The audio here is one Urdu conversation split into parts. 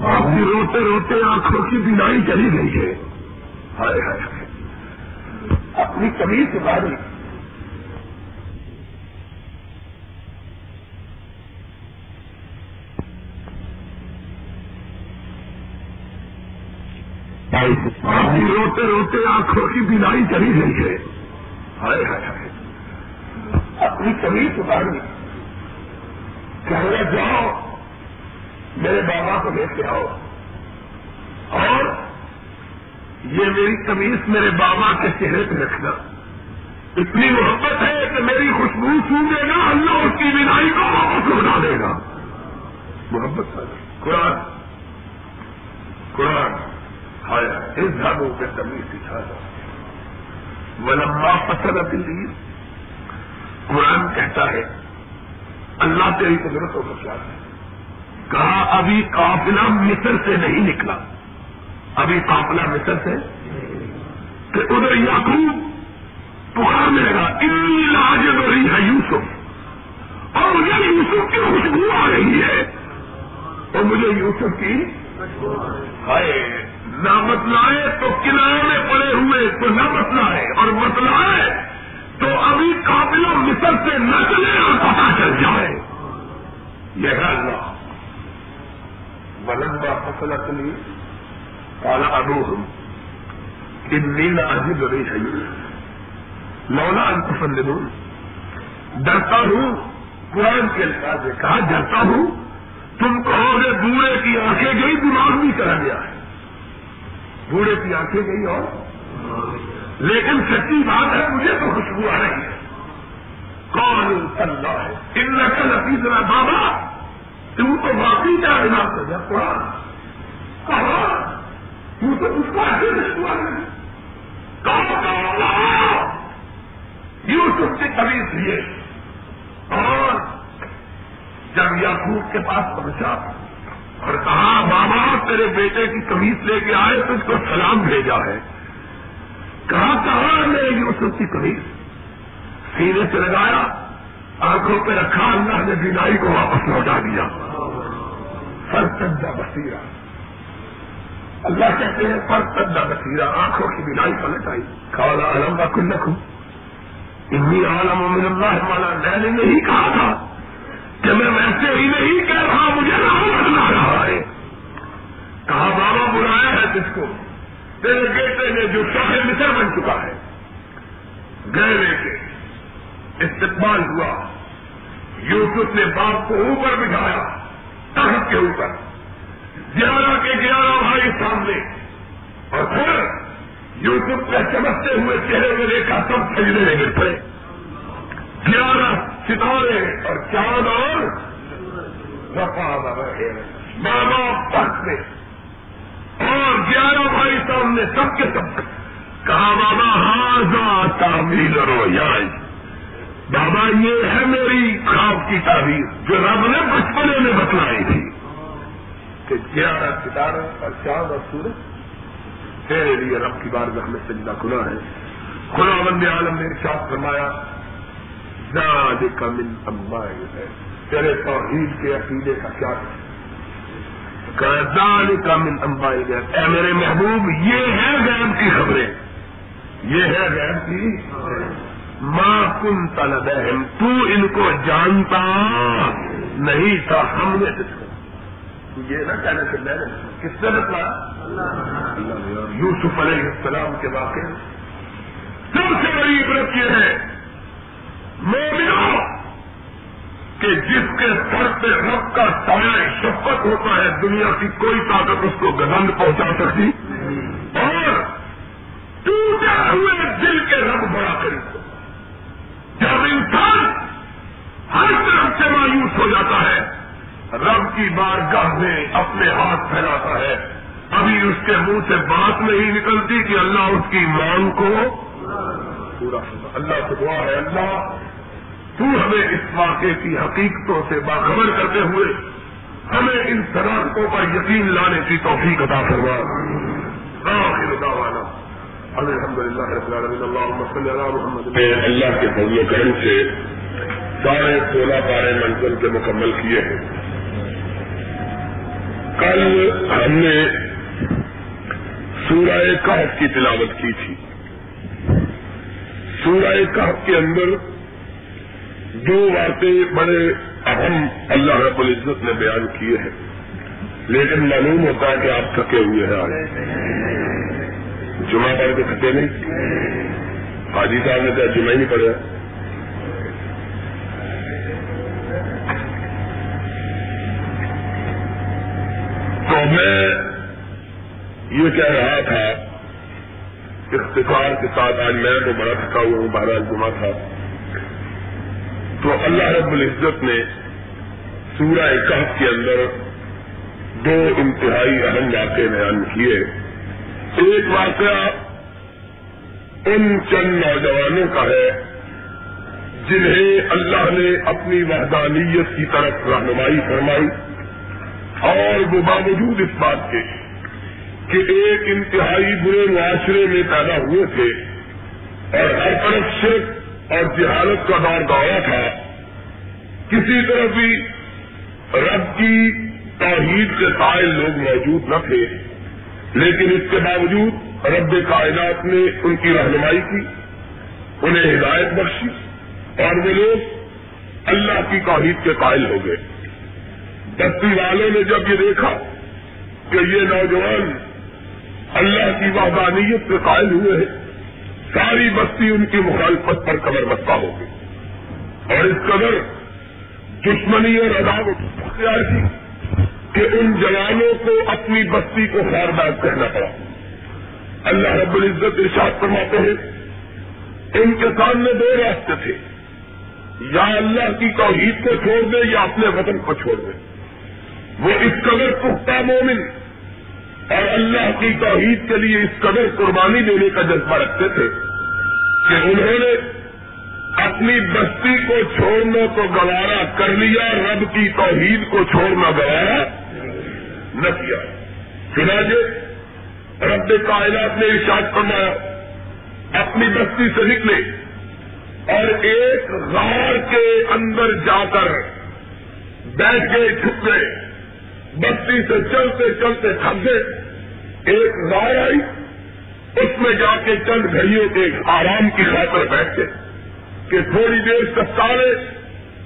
آپ کی روتے روتے آنکھوں کی بینائی چلی گئی ہے۔ ہائے ہائے اپنی کمی سے آپ روتے روتے آنکھوں کی بینائی چلی گئی ہے۔ ہائے ہائے ہائے۔ اپنی کمی سے باری کہنے جاؤ۔ میرے بابا کو لے کے آؤ۔ اور یہ میری تمیز میرے بابا کے چہرے پہ رکھنا۔ اتنی محبت ہے کہ میری خوشبو سونگے گا، اللہ اس کی بینائی کو واپس لوٹا دے گا۔ محبت قرآن۔ قرآن۔ ہایا اس دھابوں کے تمیز سکھا تھا ولما پسند دلی قرآن کہتا ہے، اللہ تیری قدرتوں کو کیا ہے۔ کہا ابھی قافلہ مصر سے نہیں نکلا۔ ابھی قافلہ مصر سے۔ کہ ادھر یعقوب پکارنے لگا اتنی لاج رہی ہے یوسف۔ اور مجھے یوسف کی خوشبو آ رہی ہے۔ اور مجھے یوسف کی ہائے، نہ بتلائے تو کنارے میں پڑے ہوئے، تو نہ بتلائے اور بتلائے تو ابھی قابل مصر سے نہ چلے اور پتا چل جائے۔ یہ ہے اللہ۔ ولنبا فصل اپنی کالا ابو ہوں ان نیلا عجیب رہی ہے لولا ڈرتا ہوں قرآن کے الفاظ سے کہا ڈرتا ہوں تم کہو گے، بوڑھے کی آنکھیں گئی، دماغ بھی چلا گیا ہے۔ بوڑھے کی آنکھیں گئی اور؟ لیکن سچی بات ہے، مجھے تو خوشبو آ رہی ہے۔ کون اللہ ہے ان نقل حفیظ بابا تو واقعی کیا بنا جب قرآن کہا تو اس کو ایسے خوشبو یوسف سے کبھی دیے۔ اور جب یعقوب کے پاس پہنچا اور کہا، بابا، تیرے بیٹے کی کمیز لے کے آئے تو اس کو سلام بھیجا ہے۔ کہاں کہاں میں یوسف کی کمیز سینے سے لگایا، آنکھوں پہ رکھا، اللہ نے بینائی کو واپس لوٹا دیا۔ سر سجا بسیرا اللہ کہتے ہیں پر سجا بسیرا آنکھوں کی بینائی پلٹ آئی کھانا علم کا کل رکھوں انی عالم من اللہ والا میں نے نہیں کہا تھا کہ میں ویسے ہی نہیں کہہ رہا، مجھے نام بدلا رہا ہے۔ کہا، بابا بلایا ہے جس کو۔ تیرے بیٹے نے جو شاہ مصر بن چکا ہے۔ گئے لے کے۔ استقبال ہوا۔ یوسف نے باپ کو اوپر بٹھایا۔ تخت کے اوپر۔ گیارہ کے گیارہ بھائی سامنے۔ اور پھر یوسف کا چمکتے ہوئے چہرے میں دیکھا سب سجنے میں گر پڑے۔ گیارہ ستارے اور چاند اور بابا پک میں۔ اور گیارہ بھائی سامنے سب کے سب۔ کہا، بابا ہاضا تعمیر رو یار بابا یہ ہے میری خواب کی تعبیر جو رب نے بچپنے میں بتلائی تھی۔ کہ گیارہ ستارے اور چاند اور سورج تیرے لیے رب کی بار میں سجدہ کھلا ہے۔ کھلا بند عالم نے ارشاد فرمایا زاد کا من امبائے ہے۔ تیرے توحید کے عقیدے کا کیا زاد کا من امبائی گئے اے میرے محبوب، یہ ہے غیب کی خبریں۔ یہ ہے غیب کی ماں کن طلب تو ان کو جانتا نہیں تھا، ہم نے کس کو۔ یہ نہ کہنا کہ میں نے کس نے بتلایا یوسف علیہ السلام کے واقع سب سے بڑی عبرت یہ ہے مومنو کہ جس کے سر پہ رب کا سایہ شفقت ہوتا ہے، دنیا کی کوئی طاقت اس کو گزند پہنچا سکتی۔ اور ٹوٹے ہوئے دل کے رب بڑا کر جب انسان ہر طرف سے مایوس ہو جاتا ہے، رب کی بارگاہ میں اپنے ہاتھ پھیلاتا ہے۔ ابھی اس کے منہ سے بات نہیں نکلتی کہ اللہ اس کی مانگ کو پورا اللہ سے دعا ہے، اللہ، تو ہمیں اس واقعے کی حقیقتوں سے باخبر کرتے ہوئے ہمیں ان صنعتوں پر یقین لانے کی توفیق عطا کروا والا الحمد للہ اللہ کے فضل و کرم سے سارے سولہ بارہ منزل کے مکمل کیے ہیں۔ کل ہم نے سورہ کہف کی تلاوت کی تھی۔ سورہ کہف کے اندر دو باتیں بڑے اہم اللہ رب العزت نے بیان کیے ہیں، لیکن معلوم ہوتا ہے کہ آپ تھکے ہوئے ہیں۔ آج جمعہ پڑھ کے تھکے نہیں؟ حاجی صاحب نے کہا جمعہ ہی نہیں پڑھا۔ تو میں یہ کہہ رہا تھا، اختصار کے ساتھ آج میں تو بڑا تھکا ہوا ہوں بارہ جمعہ تھا۔ تو اللہ رب العزت نے سورہ کہف کے اندر دو انتہائی اہم واقع بیان کیے۔ ایک واقعہ ان چند نوجوانوں کا ہے، جنہیں اللہ نے اپنی وحدانیت کی طرف رہنمائی فرمائی اور وہ باوجود اس بات کے کہ ایک انتہائی برے معاشرے میں پیدا ہوئے تھے اور ہر طرف شرک اور جہالت کا دور دورہ تھا۔ کسی طرح بھی رب کی توحید کے قائل لوگ موجود نہ تھے۔ لیکن اس کے باوجود رب کائنات نے ان کی رہنمائی کی، انہیں ہدایت بخشی اور وہ لوگ اللہ کی توحید کے قائل ہو گئے۔ بستی والوں نے جب یہ دیکھا کہ یہ نوجوان اللہ کی وحدانیت کے قائل ہوئے ہیں، ساری بستی ان کی مخالفت پر قبر بستا ہو گئی۔ اور اس قدر دشمنی اور عداوت اختیار کی کہ ان جوانوں کو اپنی بستی کو خاردار کہنا پڑا۔ اللہ رب العزت ارشاد فرماتے ہیں، ان کے سامنے دو راستے تھے۔ یا اللہ کی توحید کو چھوڑ دے یا اپنے وطن کو چھوڑ دے۔ وہ اس قدر پختہ مومن اور اللہ کی توحید کے لیے اس قدر قربانی دینے کا جذبہ رکھتے تھے کہ انہوں نے اپنی بستی کو چھوڑنا تو گوارا کر لیا، رب کی توحید کو چھوڑنا گوارا۔ نہ کیا۔ چنانچہ رب کائنات نے ارشاد فرمایا، اپنی بستی سے نکلے اور ایک غار کے اندر جا کر بیٹھ گئے، چھپ گئے۔ بستی سے چلتے چلتے تھک گئے۔ ایک غار آئی، اس میں جا کے چند گھڑیوں کے آرام کی خاطر بیٹھ گئے کہ تھوڑی دیر سستا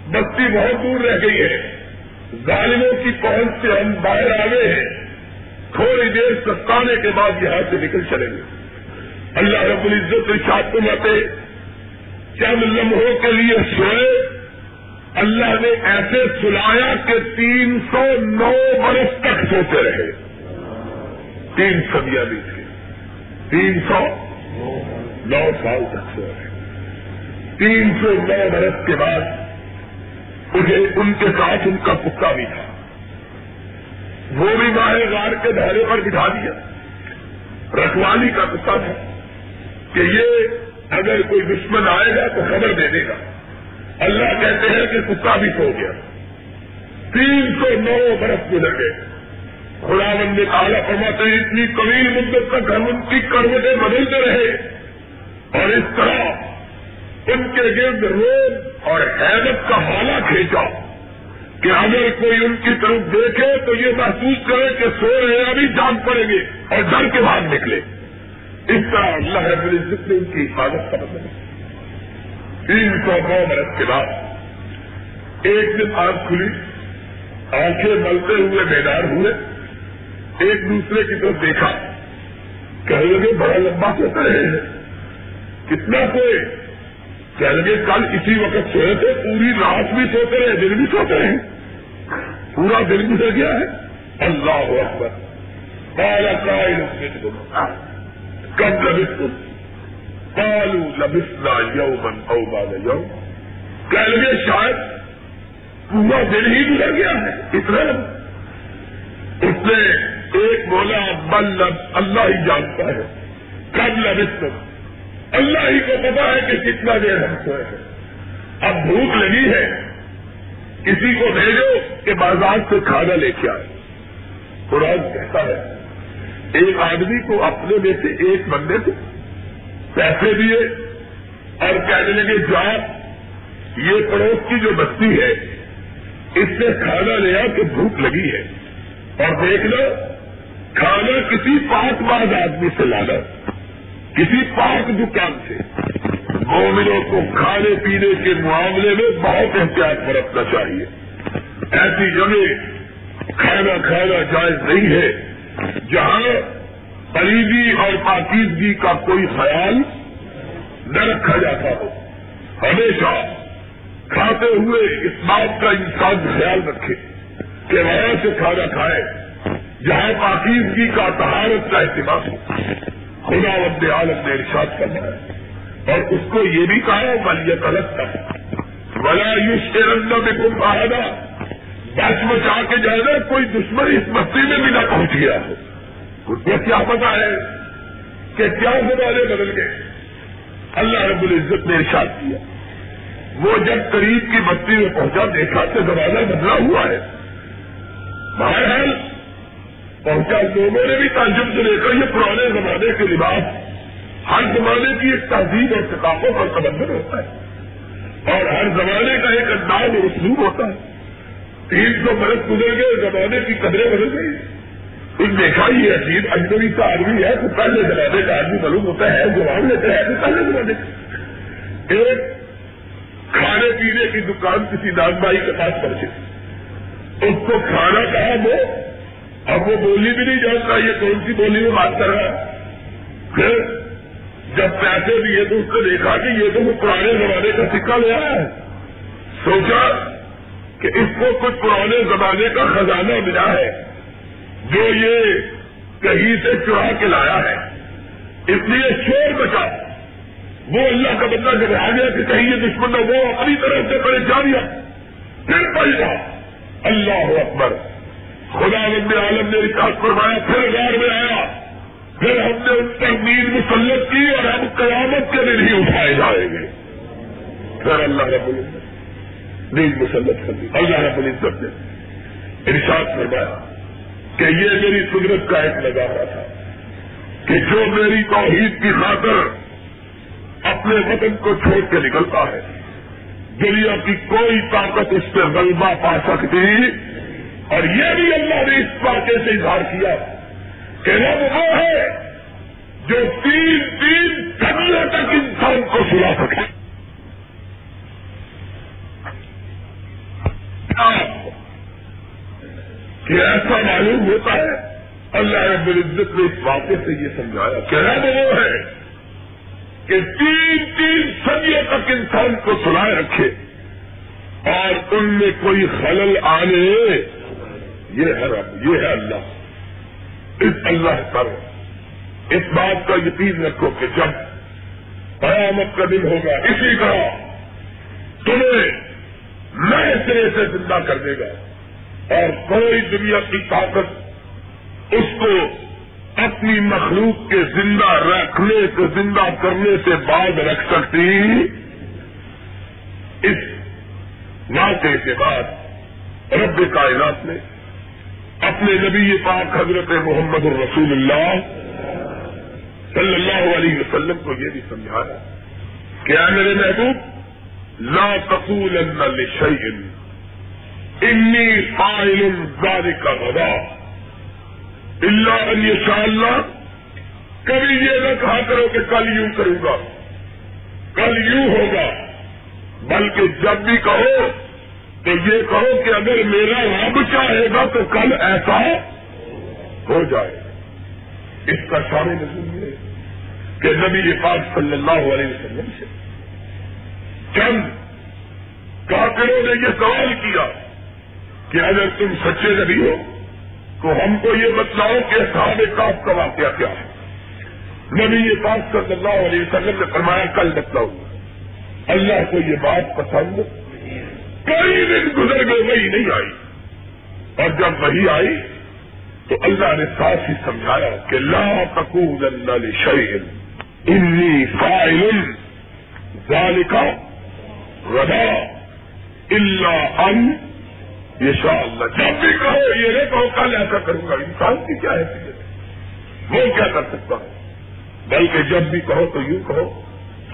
بستی بہت دور رہ گئی ہے۔ ظالموں کی پہنچ سے ہم باہر آ گئے ہیں۔ تھوڑی دیر سستانے کے بعد یہاں سے نکل چلیں گے اللہ رب العزت ارشاد کو متے چند لمحوں کے لیے سوئے۔ اللہ نے ایسے سلایا کہ تین سو نو برس تک سوتے رہے۔ تین سدیاں بھی تین سو نو سال تک سو رہے تین سو نو برس کے بعد انہیں ان کے ساتھ ان کا کتا بھی تھا۔ وہ بھی ماہر غار کے دہرے پر بٹھا دیا۔ رکھوالی کا کتا تھا کہ یہ اگر کوئی دشمن آئے گا تو خبر دے دے گا۔ اللہ کہتے ہیں کہ کتا بھی سو گیا۔ تین سو نو برس گزر گئے۔ خدا بند کالا فرماتے اتنی طویل مدت تک ہم ان کی کروٹیں بدلتے رہے۔ اور اس طرح ان کے گرد روز اور حیرت کا حالہ کھینچا۔ کہ اگر کوئی ان کی طرف دیکھے تو یہ محسوس کرے کہ سو رہے ابھی جان پڑیں گے اور ڈر کے بعد نکلے۔ اس طرح اللہ رب العزت نے ان کی حفاظت کر دی تین سو نو برس کے بعد ایک دن آنکھ کھلی، آنکھیں ملتے ہوئے بیدار ہوئے۔ ایک دوسرے کی طرف دیکھا۔ کہنے لگے، بڑا لمبا سوتے رہے ہیں کتنا سوئے کہنے لگے، کل اسی وقت سوئے تھے، پوری رات بھی سوتے رہے، دن بھی سوتے رہے۔ پورا دن گزر گیا ہے۔ اللہ اکبر۔ بالا کا کب لبس تم بالو لبسنا یو من او بال یو کہہ لگے، شاید پورا دن ہی گزر گیا ہے، اتنا اس نے ایک بولا، بل لب، اللہ ہی جانتا ہے۔ کب لبس تم اللہ ہی کو پتا ہے کہ کتنا دیر ہم سوئے ہیں۔ اب بھوک لگی ہے۔ کسی کو بھیجو کہ بازار سے کھانا لے کے آئے۔ قرآن کہتا ہے، ایک آدمی کو اپنے میں سے ایک بندے کو پیسے دیے اور کہنے لگے، جا، یہ پڑوس کی جو بستی ہے، اس سے کھانا لیا کہ بھوک لگی ہے۔ اور دیکھ لو کھانا کسی پاک باز آدمی سے لانا۔ کسی پاک دکان سے۔ مومنوں کو کھانے پینے کے معاملے میں بہت احتیاط برتنا چاہیے۔ ایسی جگہ کھانا کھانا جائز نہیں ہے جہاں قریبی اور پاکیزگی کا کوئی خیال نہ رکھا جاتا ہو۔ ہمیشہ کھاتے ہوئے اس بات کا انسان خیال رکھے کہ وہاں سے کھانا کھائے جہاں پاکیزگی کا تہارت کا اہتمام ہو۔ خدا وند عالم نے ارشاد کرنا ہے اور اس کو یہ بھی کہا ملیت الگ تھا بلا یو شیرنگا میں کم پہاڑا بس بچا کے جائے گا کوئی دشمن اس بستی میں بھی نہ پہنچ گیا ہو۔ اس کو کیا پتا ہے کہ کیا زمانے بدل گئے۔ اللہ رب العزت نے ارشاد کیا۔ وہ جب قریب کی بستی میں پہنچا، دیکھا تو زمانہ بدلا ہوا ہے۔ بہرحال پہنچا لوگوں نے بھی تعجب سے لے کر یہ پرانے زمانے کے لباس ہر زمانے کی ایک تہذیب اور ثقافت اور سبندن ہوتا ہے۔ اور ہر زمانے کا ایک انداز اور اسلوب ہوتا ہے۔ تین سو برس گزر گئے، زمانے کی قدریں بدل گئی تم دیکھا یہ عجیب اجنبی کا آدمی ہے تو پہلے زمانے کا آدمی معلوم ہوتا ہے جوان لیتے ہیں تو پہلے زمانے کا۔ ایک کھانے پینے کی دکان کسی ناگ بائی کے پاس پہنچے اس کو کھانا کہا وہ اب وہ بولی بھی نہیں جانتا یہ کون سی بولی میں بات کر رہا ہے؟ پھر جب پیسے دیے تو اس کو دیکھا کہ یہ تو وہ پرانے زمانے کا سکہ لے آیا ہے۔ سوچا کہ اس کو کچھ پرانے زمانے کا خزانہ ملا ہے۔ جو یہ کہیں سے چڑا کے لایا ہے۔ اس لیے شور بچا وہ اللہ کا بندہ جب آ گیا کہ کہیں یہ دشمن وہ اپنی طرف سے پڑے جا دیا پھر پڑ گیا اللہ اکبر۔ خدا بند عالم نے رکاس فرمایا، پھر غیر میں آیا۔ پھر ہم نے ان پر نیند مسلط کی اور ہم قیامت کے دن ہی اٹھائے جائیں گے۔ پھر اللہ رب العزت نیند مسلط کر دی۔ اللہ رب العزت نے ارشاد فرمایا کہ یہ میری قدرت کا ایک نظارہ تھا کہ جو میری توحید کی خاطر اپنے وطن کو چھوڑ کے نکلتا ہے، دنیا کی کوئی طاقت اس پہ غلبہ پا سکتی اور یہ بھی اللہ نے اس واقعے سے اظہار کیا کہ رب وہ ہے جو تین تین صدیوں تک انسان کو سلا سکے۔ کہ ایسا معلوم ہوتا ہے، اللہ رب العزت نے اس واقعے سے یہ سمجھایا کہ رب وہ ہے کہ تین تین صدیوں تک انسان کو سنائے رکھے اور ان میں کوئی خلل آنے یہ ہے رب، یہ ہے اللہ۔ اس اللہ پر اس بات کا یقین رکھو کہ جب قیامت کا دن ہوگا، اسی طرح تمہیں نئے سرے سے زندہ کر دے گا۔ اور کوئی دنیا کی طاقت اس کو اپنی مخلوق کے زندہ رکھنے سے، زندہ کرنے سے بعد رکھ سکتی۔ اس واقعے کے بعد رب کائنات نے اپنے نبی پاک حضرت محمد الرسول اللہ صلی اللہ علیہ وسلم کو یہ بھی سمجھایا کہ اے میرے محبوب، لا تقول لشيء انی فاعل ذلك غدا اللہ ان شاء اللہ، کبھی یہ نہ کہا کرو کہ کل یوں کروں گا، کل یوں ہوگا، بلکہ جب بھی کہو تو یہ کہو کہ اگر میرا رب چاہے گا تو کل ایسا ہو جائے اس کا شامل نظر ہے کہ نبی پاک صلی اللہ علیہ وسلم سے چند کافروں نے یہ سوال کیا کہ اگر تم سچے نبی ہو تو ہم کو یہ بتلاؤ کہ صحاب کاف کا واقعہ کیا ہے۔ نبی یہ صلی اللہ علیہ وسلم نے فرمایا، کل بتلاؤ اللہ کو یہ بات پسند کئی دن گزر گئے، وہی نہیں آئی۔ اور جب وہی آئی، تو اللہ نے ساتھ ہی سمجھایا کہ لا تقول اللہ شعیل انی فائل ذالکا ردا اللہ ان یہ شاء اللہ۔ جب بھی کہو، یہ نہیں کہو، کل ایسا کروں گا۔ انسان کی کیا ہے؟ وہ کیا کر سکتا ہے؟ بلکہ جب بھی کہو تو یوں کہو،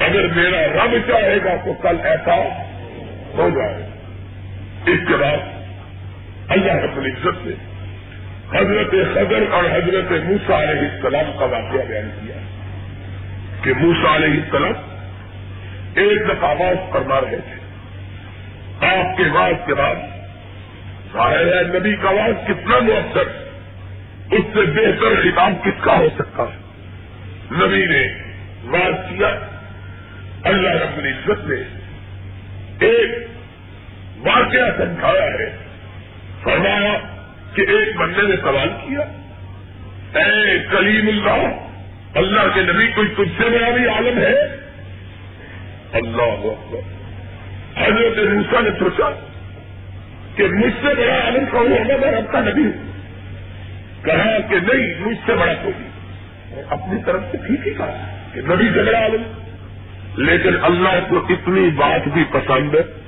اگر میرا رب چاہے گا تو کل ایسا ہو جائے۔ اس کے بعد اللہ رب العزت نے حضرت خضر اور حضرت موسا علیہ السلام کا واقعہ بیان کیا کہ موسا علیہ السلام ایک دفعہ آواز فرما رہے تھے۔ آپ کے بعد کے بعد ظاہر ہے نبی کا آواز کتنا مؤثر، اس سے بہتر خطاب کس کا ہو سکتا ہے؟ نبی نے بات کیا، اللہ رب العزت نے ایک واقعہ سمجھایا ہے۔ فرمایا کہ ایک بندے نے سوال کیا، اے کلیم اللہ اللہ کے نبی کوئی تجھ سے بڑا بھی عالم ہے؟ اللہ حضرت موسا نے سوچا کہ مجھ سے بڑا عالم کون ہوگا میں رب کا اچھا نبی ہوں۔ کہا کہ نہیں، مجھ سے بڑا کوئی اپنی طرف سے ٹھیک ہی کہا کہ نبی سے بڑا عالم۔ لیکن اللہ کو اتنی بات بھی پسند ہے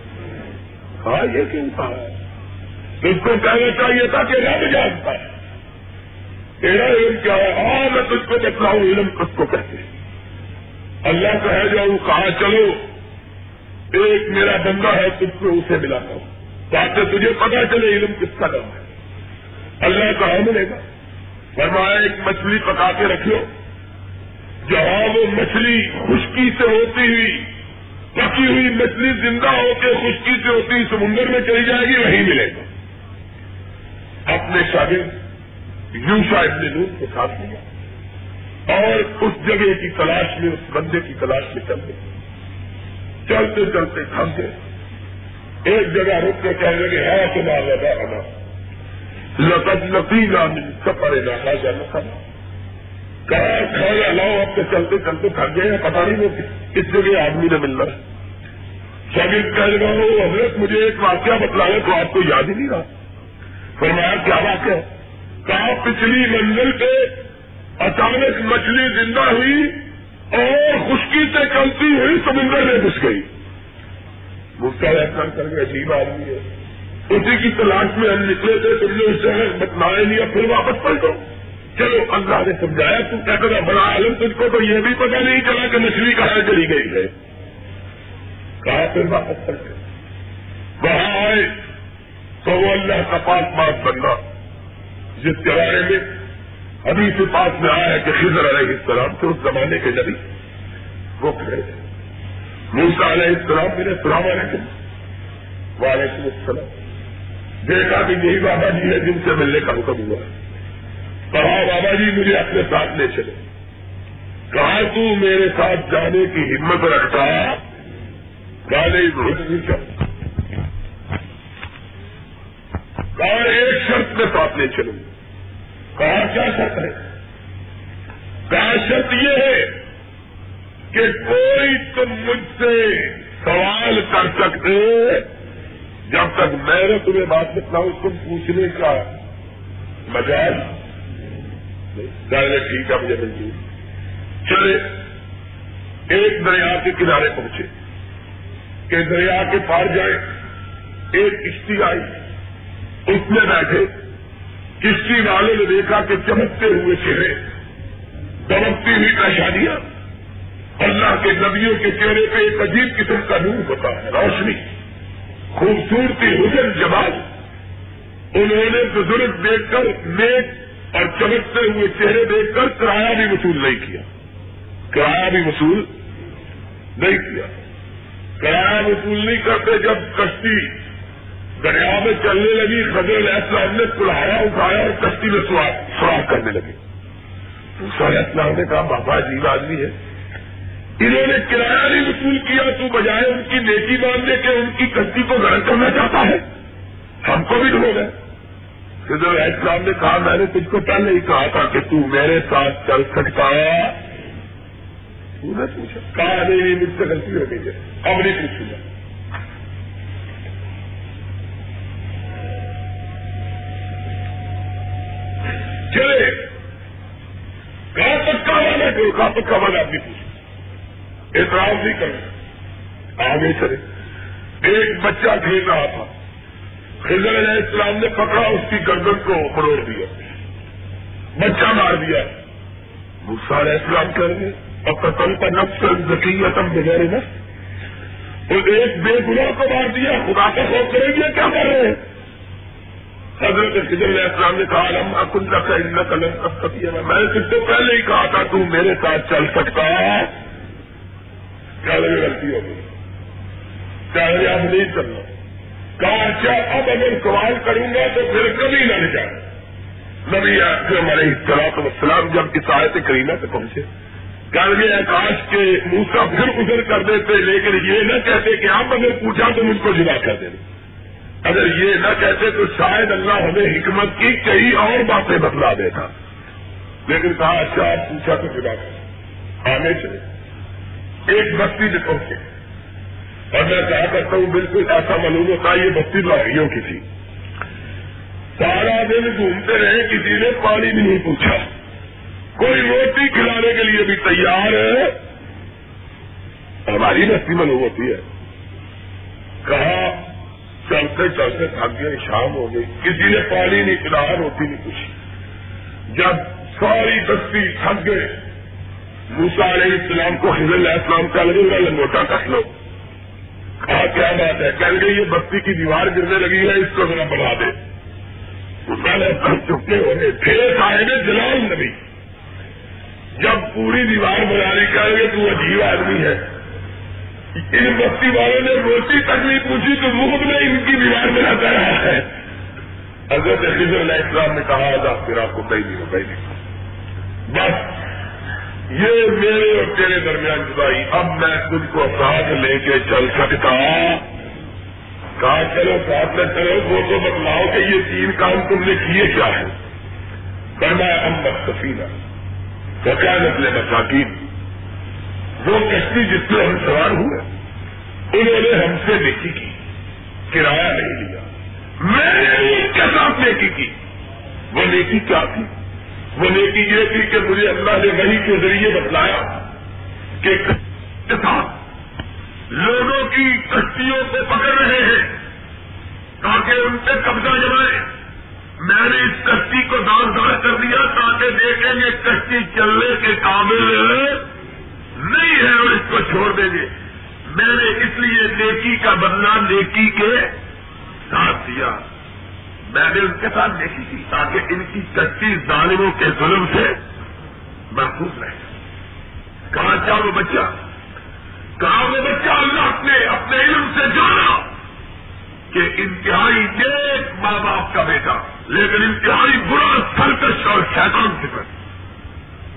ہاں یہ کیوں کہا اس کو کہنا چاہیے تھا کہ رب جانتا ہے۔ تیرا علم کیا ہے؟ ہاں میں تجھ کو بتلاؤں علم کس کو کہتے اللہ کہہ جاؤں کہا چلو، ایک میرا بندہ ہے، تجھ کو اسے ملاتا ہوں۔ تاکہ تجھے پتا چلے علم کس کا نام ہے۔ اللہ کہاں ملے گا۔ فرمایا، ایک مچھلی پکا کے رکھو جہاں وہ مچھلی خشکی سے ہوتی ہوئی پکی ہوئی مچھلی زندہ ہو کے خشکی سے ہوتی سمندر میں چلی جائے گی، وہیں ملے گا اپنے شاگرد یوشا ابن نور کو ساتھ لیا اور اس جگہ کی تلاش میں، اس بندے کی تلاش میں چلتے۔ چلتے چلتے تھم گئے ایک جگہ رک کے کہنے لگے ہاں تمہارا لگا ہما لقد نتیجہ سفر علاقہ جانا تھا کہا کھانا لاؤ اب تو چلتے چلتے تھک گئے ہیں پتا نہیں وہ کس جگہ آدمی نے ملنا ہے۔ شاگرد کہنے لگا وہ حضرت مجھے ایک واقعہ بتلایا تو آپ کو یاد ہی نہیں رہا۔ فرمایا، کیا بات ہے کہا، پچھلی منزل پہ اچانک مچھلی زندہ ہوئی اور خشکی سے چلتی ہوئی سمندر میں گھس گئی۔ گسا ایسا کر کے عجیب آدمی ہے۔ اسی کی تلاش میں ہم نکلے تھے، تم نے اس جگہ بتلایا نہیں پھر واپس پلٹو۔ چلو اللہ نے سمجھایا تم کہتے تھا بڑا عالم تجھ کو تو یہ بھی پتا نہیں چلا کہ مچھلی کہاں چلی گئی ہے۔ کہا پھر واپس پلٹے وہاں آئے تو وہ اللہ کا پاس بات بننا جس کے بارے میں ابھی سے پاس میں آیا ہے کہ خضر علیہ السلام تھے اس زمانے کے نبی وہ کھڑے تھے۔ موسا علیہ السلام میرے سلام علیکم۔ وعلیکم السلام۔ دیکھا کہ یہی بابا جی ہے جن سے ملنے کا حکم ہوا۔ ہے کہا، بابا جی مجھے اپنے ساتھ لے چلے کہا، تو میرے ساتھ جانے کی ہمت رکھتا کہا نہیں بہت نہیں چلتا کہا، ایک شرط میں ساتھ لے چلوں. کہا، کیا شرط ہے؟ کہا، شرط یہ ہے کہ کوئی تم مجھ سے سوال کر سکتے جب تک میں نے تمہیں بات بتلاؤں، تم پوچھنے کا مجاز ٹھیک ہے مجھے منظور چلے، ایک دریا کے کنارے پہنچے۔ کہ دریا کے پار جائے، ایک کشتی آئی۔ اس میں بیٹھے۔ کشتی والے نے دیکھا کہ چمکتے ہوئے چہرے۔ چمکتی ہوئی پیشانیاں اللہ کے نبیوں کے چہرے پہ ایک عجیب قسم کا نور ہوتا ہے، روشنی۔ خوبصورتی، حسن، جمال۔ انہوں نے بزرگ دیکھ کر نیک اور چمکتے ہوئے چہرے دیکھ کر کرایہ بھی وصول نہیں کیا۔ کرایہ بھی وصول نہیں کیا۔ کرایہ وصول نہیں کرتے جب کشتی دریا میں چلنے لگی خزر علیہ السلام نے کلایا اٹھایا اور کشتی میں سوار کرنے لگے۔ علیہ السلام نے کہا، بابا، عجیب آدمی ہے۔ انہوں نے کرایہ نہیں وصول کیا، تو بجائے ان کی نیکی ماننے کے ان کی کشتی کو گرم کرنا چاہتا ہے۔ ہم کو بھی ڈھو گئے خزر علیہ نے کہا، میں نے تجھ کو پہلے ہی کہا تھا کہ تو میرے ساتھ چل سکتا ہے۔ پوچھا، کہا نہیں مجھ سے غلطی ہو گئی ہے۔ اب نہیں پوچھوں گا۔ چلے۔ کہاں تک کا والا ہے کہاں تک کا والا آدمی پوچھ اعتراض نہیں کرنا آگے چلے۔ ایک بچہ کھیل رہا تھا۔ خضر علیہ السلام نے پکڑا، اس کی گردن کو مروڑ دیا، بچہ مار دیا۔ غصہ علیہ السلام کر گئے اور قتل کا نفس ذکیتم بغیر نفس؟ اور ایک بے گناہ کو مار دیا، خدا کا خوف کریں گے کیا کر رہے ہیں؟ حضرت خضر علیہ السلام نے کہا لمبا کن کا ان قلم کب سکتی ہے میں نے تم کو پہلے ہی کہا تھا، تو میرے ساتھ چل سکتا کیا لگے غلطی ہو گئی؟ کیا لگے اب نہیں چلنا؟ کہا اب اگر سوال کروں گا تو پھر کبھی نہ جائے نبی ہمارے السلام جب اس آیت کرینا سے پہنچے کہہ لگے آکاش کے موسا پھر گزر کر دیتے، لیکن یہ نہ کہتے کہ آپ اگر پوچھا تو مجھ کو جدا کر دینا اگر یہ نہ کہتے تو شاید اللہ ہمیں حکمت کی کئی اور باتیں بتلا دیتا۔ لیکن کہا اچھا آپ پوچھا تو جدا کر آنے چلے۔ ایک بستی میں پہنچے۔ اور میں کہا کرتا ہوں بالکل ایسا معلوم ہوتا یہ بستی لاہریوں کی تھی۔ سارا دن گھومتے رہے، کسی نے پانی بھی نہیں پوچھا۔ کوئی روٹی کھلانے کے لیے بھی تیار ہے؟ ہماری بستی معلوم ہوتی ہے۔ کہا، چلتے چلتے تھک گئے، شام ہو گئی۔ کسی نے پانی نہیں پلایا روٹی نہیں پوچھی۔ جب ساری بستی تھک گئے موسا علیہ السلام کو حضر علیہ السلام کا لگے گا لنگوٹا کٹ لو۔ کہا کیا بات ہے؟ کہہ گئی یہ بستی کی دیوار گرنے لگی ہے، اس کو ذرا بڑھا دے۔ چکے ہوئے پھر آئے گے جلال نبی، جب پوری دیوار بنانے کا گے تو عجیب آدمی ہے۔ ان بستی والوں نے روٹی تک نہیں پوچھی تو مفت میں ان کی دیوار بناتا رہا ہے۔ حضرت خضر علیہ السلام نے کہا تھا پھر آپ کو کہیں نہیں ہو کہیں نہیں۔ بس، یہ میرے تیرے درمیان جدائی، اب میں تجھ کو ساتھ لے کے چل سکتا ہوں۔ کہا، چلو ساتھ میں چلو وہ تو بتلاؤ کہ یہ تین کام تم نے کیے کیا ہے کرنا امبت سفینہ۔ تو کیا نسلے مساکین۔ وہ کشتی جس پہ ہم سوار ہوئے، انہوں نے ہم سے نیکی کی، کرایہ نہیں لیا۔ میں نے اس کے ساتھ نیکی کی۔ وہ نیکی کیا تھی؟ وہ نیکی یہ تھی کہ مجھے اللہ نے وہی کے ذریعے بتلایا۔ کہ لوگوں کی کشتیوں کو پکڑ رہے ہیں تاکہ ان پہ قبضہ جمائے میں نے اس کشتی کو دان دار کر دیا تاکہ دیکھیں گے کشتی چلنے کے قابل نہیں ہے اور اس کو چھوڑ دیں گے۔ میں نے اس لیے نیکی کا بدلا نیکی کے ساتھ دیا۔ میں نے ان کے ساتھ دیکھی تھی تاکہ ان کی کچی ظالموں کے ظلم سے محفوظ رہے۔ کہاں کیا وہ بچہ؟ کہاں وہ بچہ؟ اللہ نے اپنے علم سے جانا کہ انتہائی نیک ماں باپ کا بیٹا، لیکن انتہائی برا سرکش اور شیطان فکر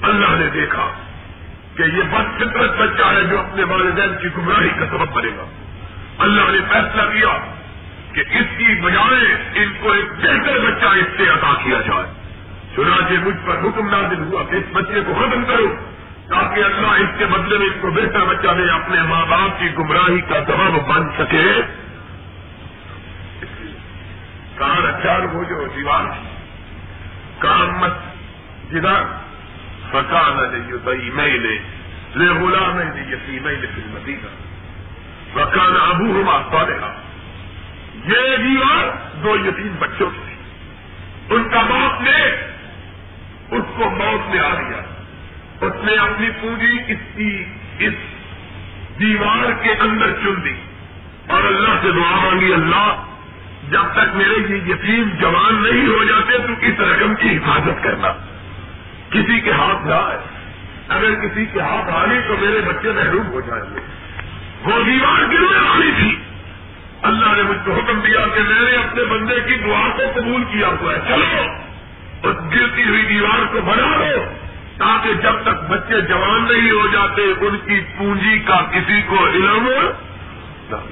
اللہ نے دیکھا کہ یہ بد فطرت بچہ ہے جو اپنے والدین کی گمراہی کا سبب بنے گا۔ اللہ نے فیصلہ کیا کہ اس کی بجائے ان کو ایک بہتر بچہ اس سے عطا کیا جائے۔ چنانچہ مجھ پر حکم نازل ہوا کہ اس بچے کو ختم کرو۔ تاکہ اللہ اس کے بدلے میں اس کو بہتر بچہ دے اپنے ماں باپ کی گمراہی کا سبب بن سکے۔ کان اچار ہو جو دیوار کام مت جدھر فکان لئی میں لے لے بولا میں یسی میں لے پھر مدینہ فکان ابو ہما سوالے یہ دیوار دو یتیم بچوں کی ان کا باپ نے، اس کو موت میں آ دیا۔ اس نے اپنی پونجی اس کی اس دیوار کے اندر چن دی اور اللہ سے دعا مانگی، اللہ، جب تک میرے یہ یتیم جوان نہیں ہو جاتے تو اس رقم کی حفاظت کرنا۔ کسی کے ہاتھ نہ آئے۔ اگر کسی کے ہاتھ آنے تو میرے بچے محروم ہو جائیں گے۔ وہ دیوار گرنے والی تھی۔ اللہ نے مجھ کو حکم دیا کہ میں نے اپنے بندے کی دعا کو قبول کیا ہوا ہے۔ چلو، اس گرتی ہوئی دیوار کو بنا لو تاکہ جب تک بچے جوان نہیں ہو جاتے، ان کی پونجی کا کسی کو علم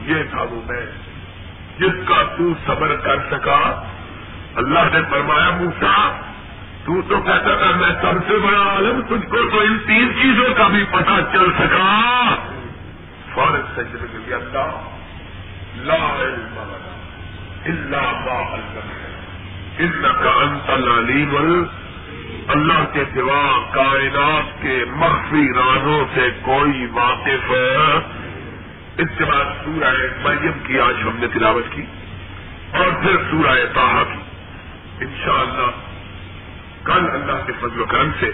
یہ تھا وہ میں جس کا تو صبر کر سکا۔ اللہ نے فرمایا موسا تو تو کہتا تھا، میں سب سے بڑا عالم، تجھ کو تو ان تین چیزوں کا بھی پتہ چل سکا۔ فوراً سجنے کے لیے اللہ، لا علم الا ما انك انت العليم اللہ کے سوا کائنات کے مخفی رازوں سے کوئی واقف ہے۔ اس کے بعد سورہ مریم کی آج ہم نے تلاوت کی اور پھر سورہ تاہا کی۔ انشاءاللہ کل اللہ کے فضل و کرم سے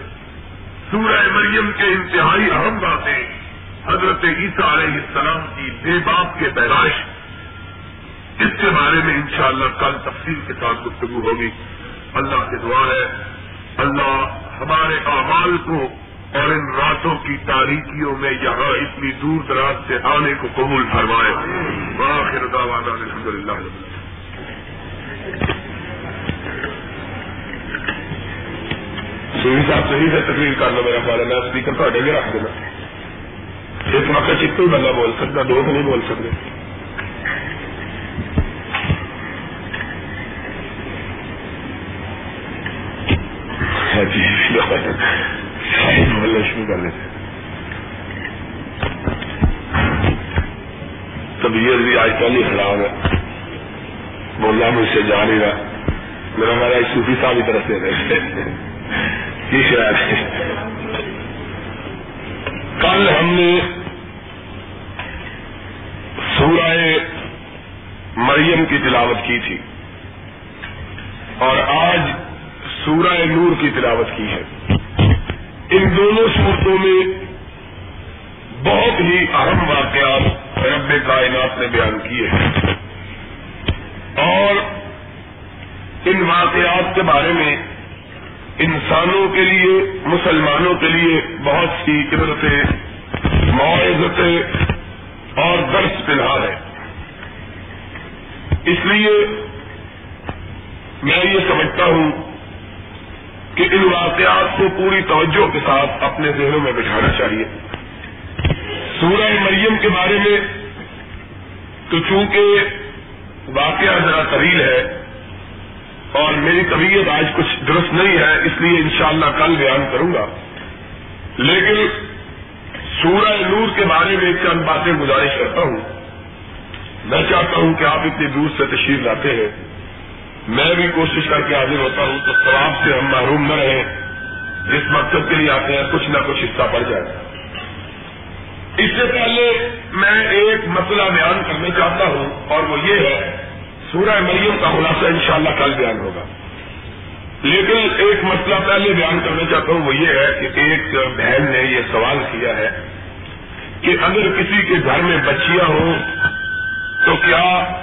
سورہ مریم کے انتہائی اہم باتیں حضرت عیسیٰ علیہ السلام کی بے باپ کے پیدائش اس کے بارے میں انشاءاللہ کل تفصیل کے ساتھ گفتگو ہوگی۔ اللہ سے دعا ہے۔ اللہ ہمارے اعمال کو اور ان راتوں کی تاریخیوں میں یہاں اتنی دور دراز سے آنے کو قبول فرمائے۔ الحمد للہ سوئی صاحب صحیح ہے، تقریر کر لو میرا خیال ہے، میں اسپیکر تو اڈے رکھ دینا۔ ایک موقع چکو ہی بندہ بول سکتا، دو تو نہیں بول سکتے۔ ہاں شروع کر لیتے طبیعت بھی آج کل ہی خراب ہے۔ بولنا مجھ سے جا نہیں رہا۔ میرا ہمارا صوفی صاحب ہی طرف سے رہے کل ہم نے سورہ مریم کی تلاوت کی تھی۔ اور آج سورہ نور کی تلاوت کی ہے۔ ان دونوں صورتوں میں بہت ہی اہم واقعات رب کائنات نے بیان کیے ہیں۔ اور ان واقعات کے بارے میں انسانوں کے لیے، مسلمانوں کے لیے بہت سی عبرتیں معذتیں اور درس پلا ہے اس لیے میں یہ سمجھتا ہوں کہ ان واقعات کو پوری توجہ کے ساتھ اپنے ذہنوں میں بٹھانا چاہیے۔ سورہ مریم کے بارے میں تو چونکہ واقعہ ذرا طویل ہے اور میری طبیعت آج کچھ درست نہیں ہے، اس لیے انشاءاللہ کل بیان کروں گا۔ لیکن سورہ نور کے بارے میں چند باتیں گزارش کرتا ہوں۔ میں چاہتا ہوں کہ آپ اتنی دور سے تشریف لاتے ہیں۔ میں بھی کوشش کر کے حاضر ہوتا ہوں تو ثواب سے ہم محروم نہ رہیں۔ جس مقصد کے لیے آتے ہیں کچھ نہ کچھ حصہ پڑ جائے۔ اس سے پہلے میں ایک مسئلہ بیان کرنا چاہتا ہوں اور وہ یہ ہے، سورہ مریم کا خلاصہ انشاءاللہ کل بیان ہوگا۔ لیکن ایک مسئلہ پہلے بیان کرنا چاہتا ہوں، وہ یہ ہے کہ ایک بہن نے یہ سوال کیا ہے کہ اگر کسی کے گھر میں بچیاں ہوں تو کیا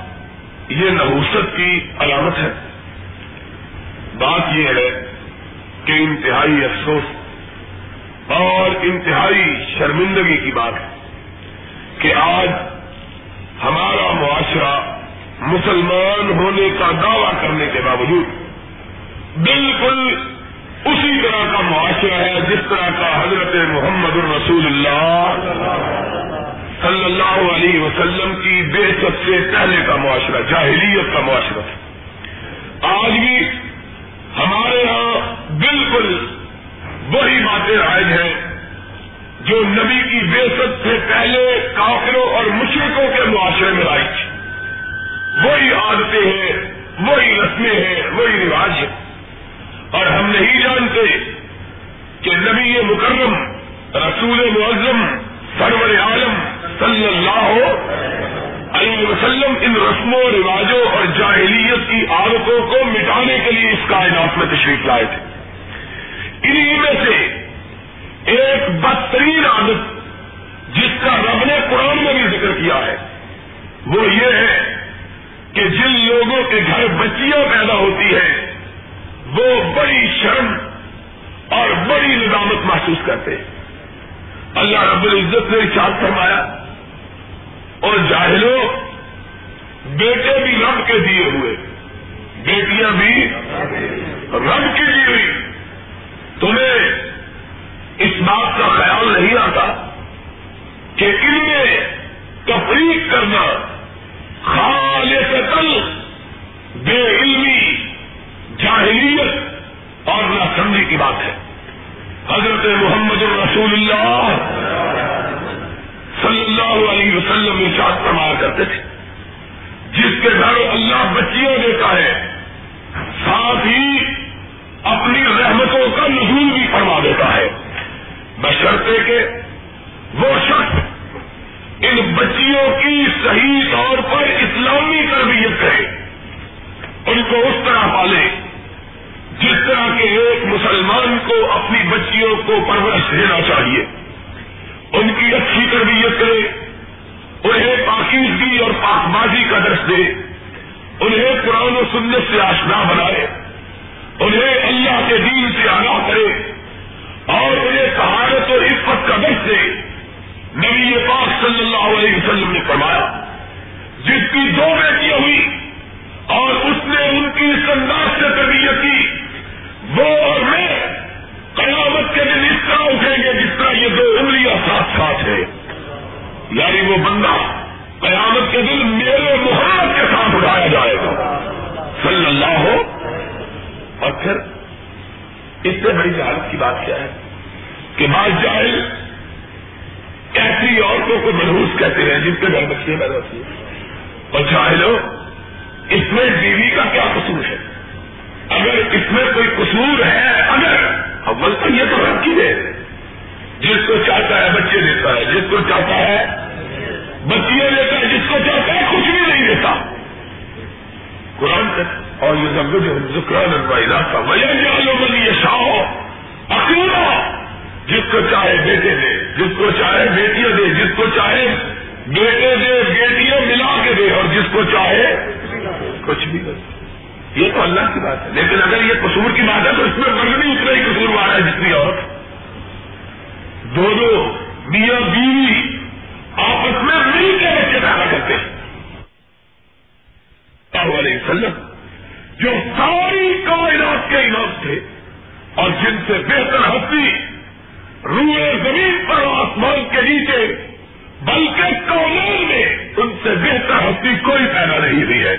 یہ نحوست کی علامت ہے۔ بات یہ ہے کہ انتہائی افسوس اور انتہائی شرمندگی کی بات ہے کہ آج ہمارا معاشرہ مسلمان ہونے کا دعویٰ کرنے کے باوجود بالکل اسی طرح کا معاشرہ ہے جس طرح کا حضرت محمد الرسول اللہ صلی اللہ علیہ وسلم کی بے سب سے پہلے کا معاشرہ، جاہلیت کا معاشرہ۔ آج بھی ہمارے ہاں بالکل وہی باتیں رائج ہیں جو نبی کی بے سب سے پہلے کافروں اور مشرقوں کے معاشرے میں آئی تھی وہی عادتیں ہیں، وہی رسمیں ہیں، وہی رواج ہیں۔ اور ہم نہیں جانتے کہ نبی مکرم، رسول معظم سرور عالم صلی اللہ علیہ وسلم ان رسموں رواجوں اور جاہلیت کی عادتوں کو مٹانے کے لیے اس کائنات میں تشریف لائے تھے۔ انہیں میں سے ایک بدترین عادت جس کا رب نے قرآن میں بھی ذکر کیا ہے، وہ یہ ہے کہ جن لوگوں کے گھر بچیاں پیدا ہوتی ہیں، وہ بڑی شرم اور بڑی نظامت محسوس کرتے ہیں۔ اللہ رب العزت نے ارشاد فرمایا، اور جاہلوں بیٹے بھی رب کے دیے ہوئے، بیٹیاں بھی رب کی دی ہوئی۔ تمہیں اس بات کا خیال نہیں آتا کہ ان میں تفریق کرنا خالص بے علمی جاہلیت اور نہ سمجھی کی بات ہے۔ حضرت محمد الرسول اللہ صلی اللہ علیہ وسلم ارشاد فرمایا کرتے تھے۔ جس کے گھر اللہ بچیاں دیتا ہے، ساتھ ہی اپنی رحمتوں کا نزول بھی فرما دیتا ہے۔ بشرطے کے وہ شخص ان بچیوں کی صحیح طور پر اسلامی تربیت کرے، ان کو اس طرح پالے۔ جس طرح کے ایک مسلمان کو اپنی بچیوں کو پرورش دینا چاہیے۔ ان کی اچھی تربیت کرے، انہیں پاکیزگی اور پاک بازی کا درس دے، انہیں قرآن و سنت سے آشنا بنائے، انہیں اللہ کے دین سے آگاہ کرے اور انہیں سہارت و عفت کا درد دے۔ نبی پاک صلی اللہ علیہ وسلم نے فرمایا، جس کی دو بیٹیاں ہوئی اور اس نے ان کی اس انداز سے تربیت کی وہ اور میں قیامت کے دن اس طرح اٹھیں گے جس طرح یہ دو انگلیاں ساتھ ساتھ ہے یعنی وہ بندہ قیامت کے دن میرے محمد کے ساتھ اٹھایا جائے گا۔ صلی اللہ ہو۔ اور پھر اس سے بڑی حالت کی بات کیا ہے کہ بعض جائے ایسی عورتوں کو محروس کہتے ہیں جن کے گھر بچے پیدا ہوتی ہیں۔ اور چاہے لو اس میں بیوی کا کیا قصور ہے؟ اگر اس میں کوئی قصور ہے، اگر اول تو یہ تو رب کی دے جس کو چاہتا ہے بچے دیتا ہے، جس کو چاہتا ہے بچیاں دیتا ہے، جس کو چاہتا ہے کچھ بھی نہیں دیتا قرآن کا اور یہ سب جو ذکران علاقہ وجہ لوگوں یہ شاہ اکیلا جس کو چاہے بیٹے دے، جس کو چاہے بیٹیاں دے، جس کو چاہے بیٹے دے، بیٹیاں ملا کے دے، اور جس کو چاہے کچھ بھی۔ کر یہ تو اللہ کی بات ہے، لیکن اگر یہ قصور کی بات ہے تو اس میں مرد بھی اتنا ہی قصور آ رہا ہے جتنی اور دونوں میاں بیوی آپس میں مل کے بچے پیدا کرتے ہیں۔ علیہ وسلم جو ساری کائنات کے امام تھے اور جن سے بہتر ہستی روئے زمین پر آسمان کے نیچے، بلکہ کالور میں ان سے بہتر ہستی کوئی پیدا نہیں ہوئی ہے۔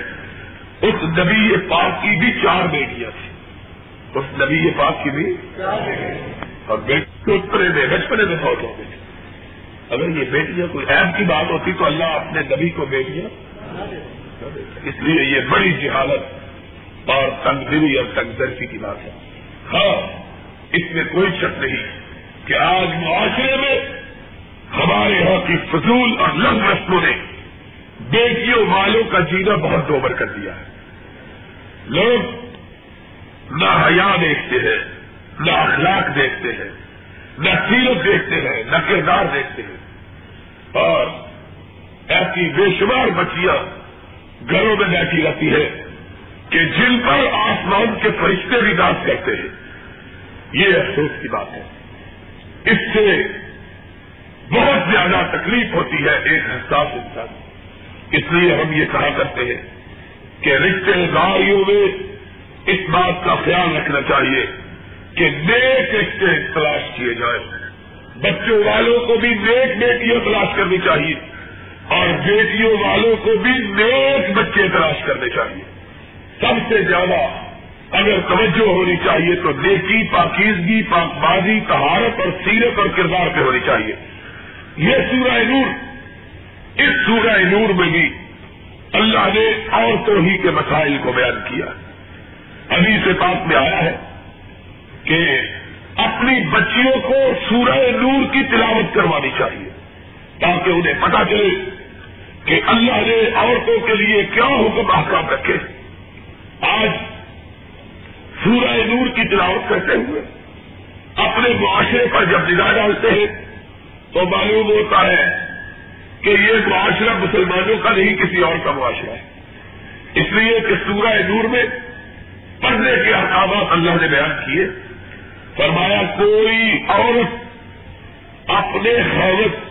اس نبی پاک کی بھی چار بیٹیاں تھیں۔ اس نبی پاک کی بھی اور بیٹے میں بچپنے میں بہت ہو گئی۔ اگر یہ بیٹیاں کوئی ایپ کی بات ہوتی تو اللہ اپنے نبی کو بیٹیاں اس لیے یہ بڑی جہالت اور تنگ دلی اور تنگ درسی کی بات ہے۔ ہاں اس میں کوئی شک نہیں کہ آج معاشرے میں ہمارے یہاں کی فضول اور لنگ رسموں نے بیٹیوں والوں کا جینا بہت دوبر کر دیا ہے۔ لوگ نہ حیا دیکھتے ہیں، نہ اخلاق دیکھتے ہیں، نہ سیرت دیکھتے ہیں، نہ کردار دیکھتے ہیں۔ اور ایسی بے شمار بچیاں گھروں میں بیٹھی رہتی ہے کہ جن پر آسمان کے فرشتے بھی دانت کرتے ہیں۔ یہ افسوس کی بات ہے۔ اس سے بہت زیادہ تکلیف ہوتی ہے ایک حساس انسان۔ اس لیے ہم یہ کہا کرتے ہیں کہ رشتے داریوں میں اس بات کا خیال رکھنا چاہیے کہ نیک رشتے تلاش کیے جائیں۔ بچوں والوں کو بھی نیک بیٹیاں تلاش کرنی چاہیے اور بیٹیوں والوں کو بھی نیک بچے تلاش کرنے چاہیے۔ سب سے زیادہ اگر توجہ ہونی چاہیے تو نیکی، پاکیزگی پاک بازی تہارت اور سیرت اور کردار پہ ہونی چاہیے۔ یہ سورہ نور، اس سورہ نور میں بھی اللہ نے عورتوں ہی کے مسائل کو بیان کیا۔ ابھی سے پاک میں آیا ہے کہ اپنی بچیوں کو سورہ نور کی تلاوت کروانی چاہیے تاکہ انہیں پتا چلے کہ اللہ نے عورتوں کے لیے کیا حکم احکام رکھے۔ آج سورہ نور کی تلاوت کرتے ہوئے اپنے معاشرے پر جب نگاہ ڈالتے ہیں تو معلوم ہوتا ہے کہ یہ معاشرہ مسلمانوں کا نہیں، کسی اور کا معاشرہ ہے۔ اس لیے کہ سورہ نور میں پڑھنے کے احکامات اللہ نے بیان کیے۔ فرمایا، کوئی عورت اپنے حوث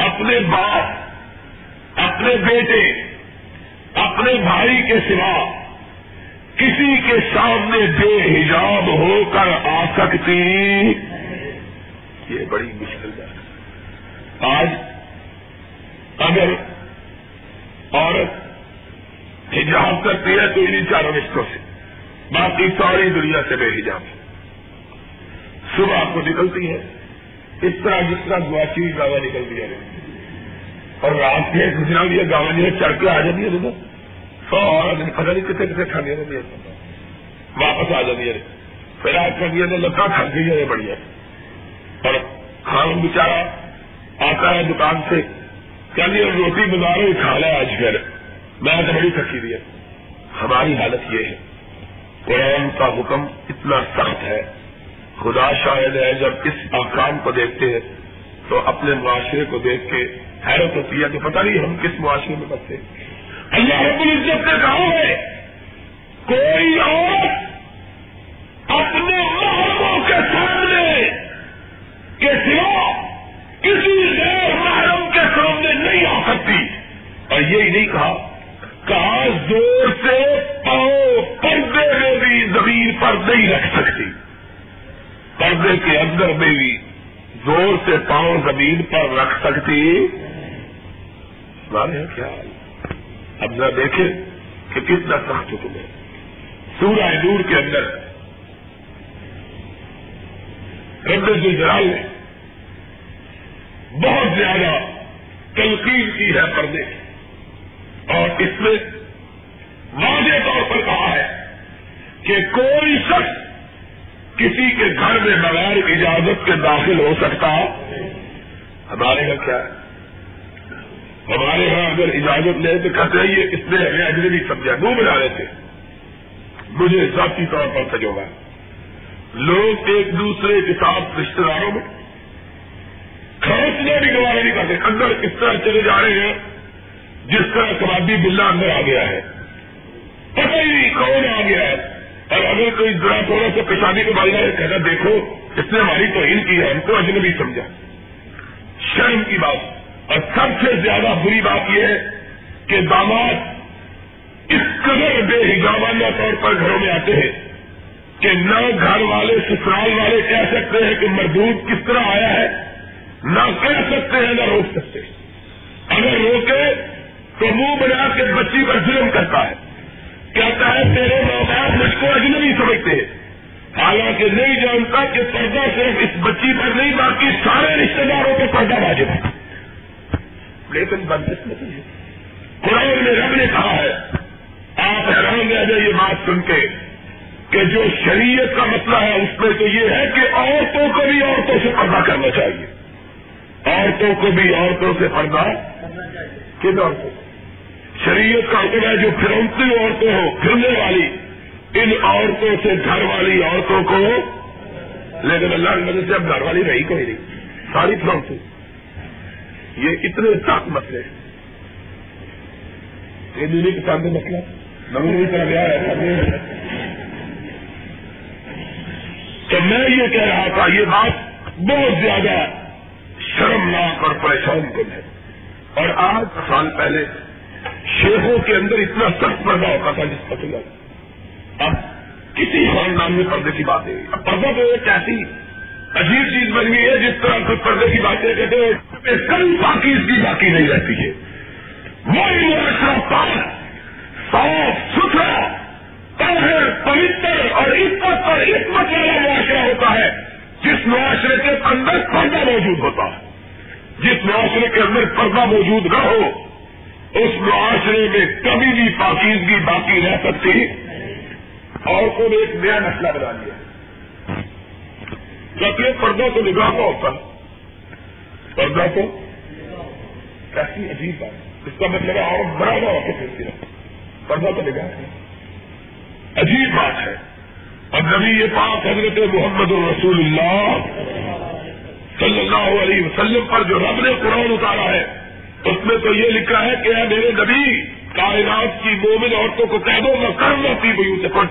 اپنے باپ، اپنے بیٹے، اپنے بھائی کے سوا کسی کے سامنے بے حجاب ہو کر آ سکتی۔ یہ بڑی مشکل بات ہے۔ آج اگر عورت حجاب کرتی ہے تو انہیں چاروں رشتوں سے، باقی ساری دنیا سے بے حجاب صبح کو نکلتی ہے، اس طرح جس طرح گواچی گاوا نکلتی ہے۔ اور رات کے گزرا دیا گاوا جو چڑھ کے آ جاتی ہے تو سو عورت پتہ نہیں کتنے کتنے کھانے میں واپس آ جاتی ہے۔ پھر آج کر دیا تو لگتا تھک گئی ہے۔ بڑھیا اور خان بیچارا آتا ہے دکان سے۔ چلیے روٹی بازاروں کھا آج پھر۔ میں تو بڑی تھکی ہے۔ ہماری حالت یہ ہے۔ قرآن کا حکم اتنا سخت ہے۔ خدا شاید ہے، جب اس آکام کو دیکھتے ہیں، تو اپنے معاشرے کو دیکھ کے حیرت ہوتی ہے کہ پتہ نہیں ہم کس معاشرے میں بستے اللہ رب العزت نے کہا ہے، کوئی اور اپنے محرموں کے سامنے کے سوا کسی غیر محرم کے سامنے نہیں آ سکتی۔ اور یہی نہیں کہا کہا زور سے پاؤں پردے میں بھی زمین پر نہیں رکھ سکتی۔ پردے کے اندر میں بھی زور سے پاؤں زمین پر رکھ سکتی۔ کیا؟ اب نہ دیکھیں کہ کتنا سخت حکم ہے۔ سورہ نور کے اندر رب جلال نے بہت زیادہ تنقید کی ہے پردے اور اس میں واضح طور پر کہا ہے کہ کوئی شخص کسی کے گھر میں بغیر اجازت کے داخل ہو سکتا ہمارے یہاں کیا ہے؟ ہمارے یہاں اگر اجازت لے تو کہتے ہیں یہ اس نے ہمیں اجنبی سمجھا، منہ بنا رہے تھے مجھے ذاتی طور پر سجوگا لوگ ایک دوسرے کے ساتھ رشتے داروں میں کھانسنے بھی گوارا نہیں کرتے۔ اندر اس طرح چلے جا رہے ہیں، جس طرح کبابی بلا اندر آ گیا ہے۔ پتہ ہی نہیں کون آ گیا ہے۔ اور اگر کوئی ذرا تھوڑا سا پیشانی کو بال ہے کہنا دیکھو، اس نے ہماری توہین کی ہے، ہم کو اجنبی سمجھا۔ شرم کی بات۔ اور سب سے زیادہ بری بات یہ ہے کہ داماد اس قدر بے حجابانہ طور پر گھروں میں آتے ہیں کہ نہ گھر والے، سسرال والے کہہ سکتے ہیں کہ مردود کس طرح آیا ہے۔ نہ کہہ سکتے ہیں، نہ روک سکتے اگر روکے تو منہ بنا کے بچی پر ظلم کرتا ہے۔ کہتا ہے، تیرے ماں باپ مجھ کو اجنبی سمجھتے ہیں۔ حالانکہ نہیں جانتا کہ پردہ صرف اس بچی پر نہیں، باقی سارے رشتے داروں کو پردہ واجب ہے۔ لیکن بدقسمتی ہے۔ قرآن میں رب نے کہا ہے، آپ حیران رہ جائے یہ بات سن کے کہ جو شریعت کا مسئلہ ہے، اس میں تو یہ ہے کہ عورتوں کو بھی عورتوں سے پردہ کرنا چاہیے۔ عورتوں کو بھی عورتوں سے پردہ کن عورتوں شریعت کا حکم ہے جو پھرونتی عورتیں ہوں پھرنے والی۔ ان عورتوں سے گھر والی عورتوں کو۔ لیکن اللہ کی مدد سے اب گھر والی رہی کوئی نہیں۔ ساری پھرونتی۔ یہ اتنے سخت مسئلے ہیں۔ یہ دینی کے سامنے مسئلہ۔ نمونی طرح گیا ہے۔ تو میں یہ کہہ رہا تھا، یہ بات بہت زیادہ شرمناک اور پریشان کن ہے اور آج سال پہلے شیخوں کے اندر اتنا سخت پردہ ہوتا تھا جس پسند اب کسی خاندان میں پردے کی بات ہے اب پردہ تو ایک ایسی عجیب چیز بن گئی ہے جس طرح کچھ پردے کی باتیں کہتے ہیں۔ کل باقی اس کی باقی نہیں رہتی ہے وہی معاشرہ پاک، صاف، ستھرا، طاہر، پوتر اور عزت پر عزمت والا معاشرہ ہوتا ہے، جس معاشرے کے اندر پردہ موجود ہوتا ہے۔ جس معاشرے کے اندر پردہ موجود نہ ہو، اس معاشرے میں کبھی بھی پاکیزگی باقی رہ سکتی اور کو ایک نیا مسئلہ بنا لیا۔ جبکہ پردہ تو نگاہ کا ہوتا پردہ تو کیسی عجیب بات اس کا مطلب ہے اور بڑا بڑا ہو کے پردہ تو نگاہ ہے۔ عجیب بات ہے۔ اب نبی یہ پاک حضرت محمد الرسول اللہ صلی اللہ علیہ وسلم پر جو رب نے قرآن اتارا ہے، اس میں تو یہ لکھا ہے کہ میرے نبی، کائنات کی مومن عورتوں کو کہہ دو، میں کرنا تھی بھائی سے پڑھ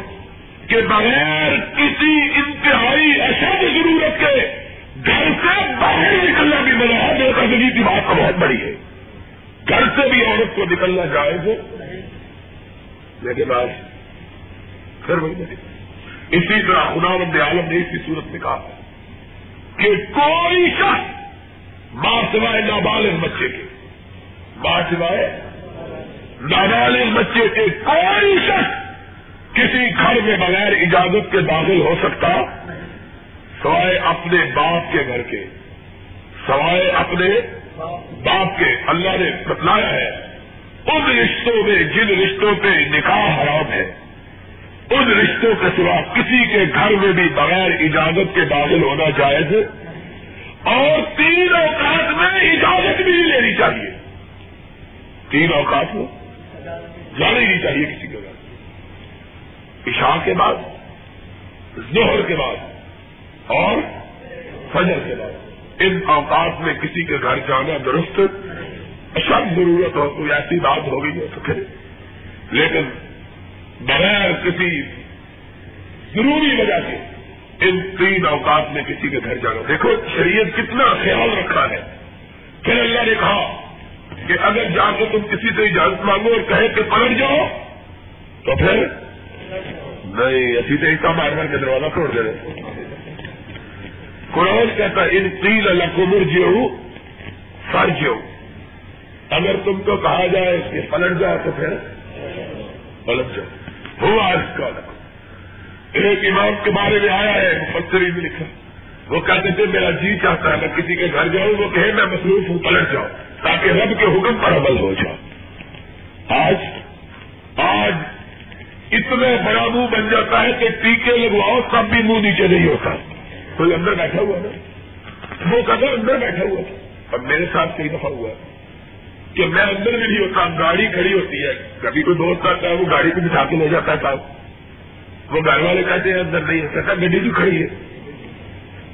کہ بغیر کسی انتہائی اشد ضرورت کے گھر سے باہر نکلنا بھی مزہ ہے میرے زندگی کی بات بہت بڑی ہے۔ گھر سے بھی عورت کو نکلنا جائز ہے۔ لیکن آج پھر وہی اسی طرح خدا مند عالم نے اس کی صورت میں کہا کہ کوئی شخص ماں سوائے نابالغ بچے کے ماں سوائے نابالغ بچے کے کوئی شخص کسی گھر میں بغیر اجازت کے داخل ہو سکتا، سوائے اپنے باپ کے گھر کے، سوائے اپنے باپ کے۔ اللہ نے بتلایا ہے، ان رشتوں میں، جن رشتوں پہ نکاح حرام ہے ان رشتوں کے سوا کسی کے گھر میں بھی بغیر اجازت کے داخل ہونا جائز اور تین اوقات میں اجازت بھی نہیں لینی چاہیے۔ تین اوقات میں جانا ہی نہیں چاہیے کسی کے گھر۔ عشاء کے بعد زہر کے بعد اور فجر کے بعد۔ ان اوقات میں کسی کے گھر جانا درست اشد ضرورت ہو کوئی ایسی بات ہوگی جو تو پھر۔ لیکن بغیر کسی ضروری وجہ سے ان تین اوقات میں کسی کے گھر جانا۔ دیکھو، شریعت کتنا خیال رکھا ہے۔ پھر اللہ نے کہا کہ اگر جا کے تم کسی سے اجازت مانگو اور کہے کہ پلٹ جاؤ، تو پھر نہیں، اسی سے کام مار کر کے دروازہ توڑ دے قرآن کہتا ان تین اللہ کو مرجیو فرج اگر تم کو کہا جائے کہ پلٹ جاؤ، تو پھر پلٹ جاؤ۔ وہ آج کا۔ ایک امام کے بارے میں آیا ہے، مفسرین نے لکھا۔ وہ کہتے تھے، میرا جی چاہتا ہے، میں کسی کے گھر جاؤں، وہ کہے، میں مصروف ہوں، پلٹ جاؤں، تاکہ رب کے حکم پر عمل ہو جاؤ آج آج اتنا بڑا منہ بن جاتا ہے کہ ٹیکے لگواؤ تب بھی منہ نیچے نہیں ہوتا۔ کوئی اندر بیٹھا ہوا نا وہ کہتا اندر بیٹھا ہوا اب میرے ساتھ کئی دفعہ ہوا کہ میں اندر بھی نہیں ہوتا، گاڑی کھڑی ہوتی ہے۔ کبھی کوئی دوست آتا ہے، وہ گاڑی کو بٹھا کے لے جاتا ہے صاحب وہ گھر والے کہتے ہیں، اندر نہیں کہتا گڈی بھی کھڑی ہے۔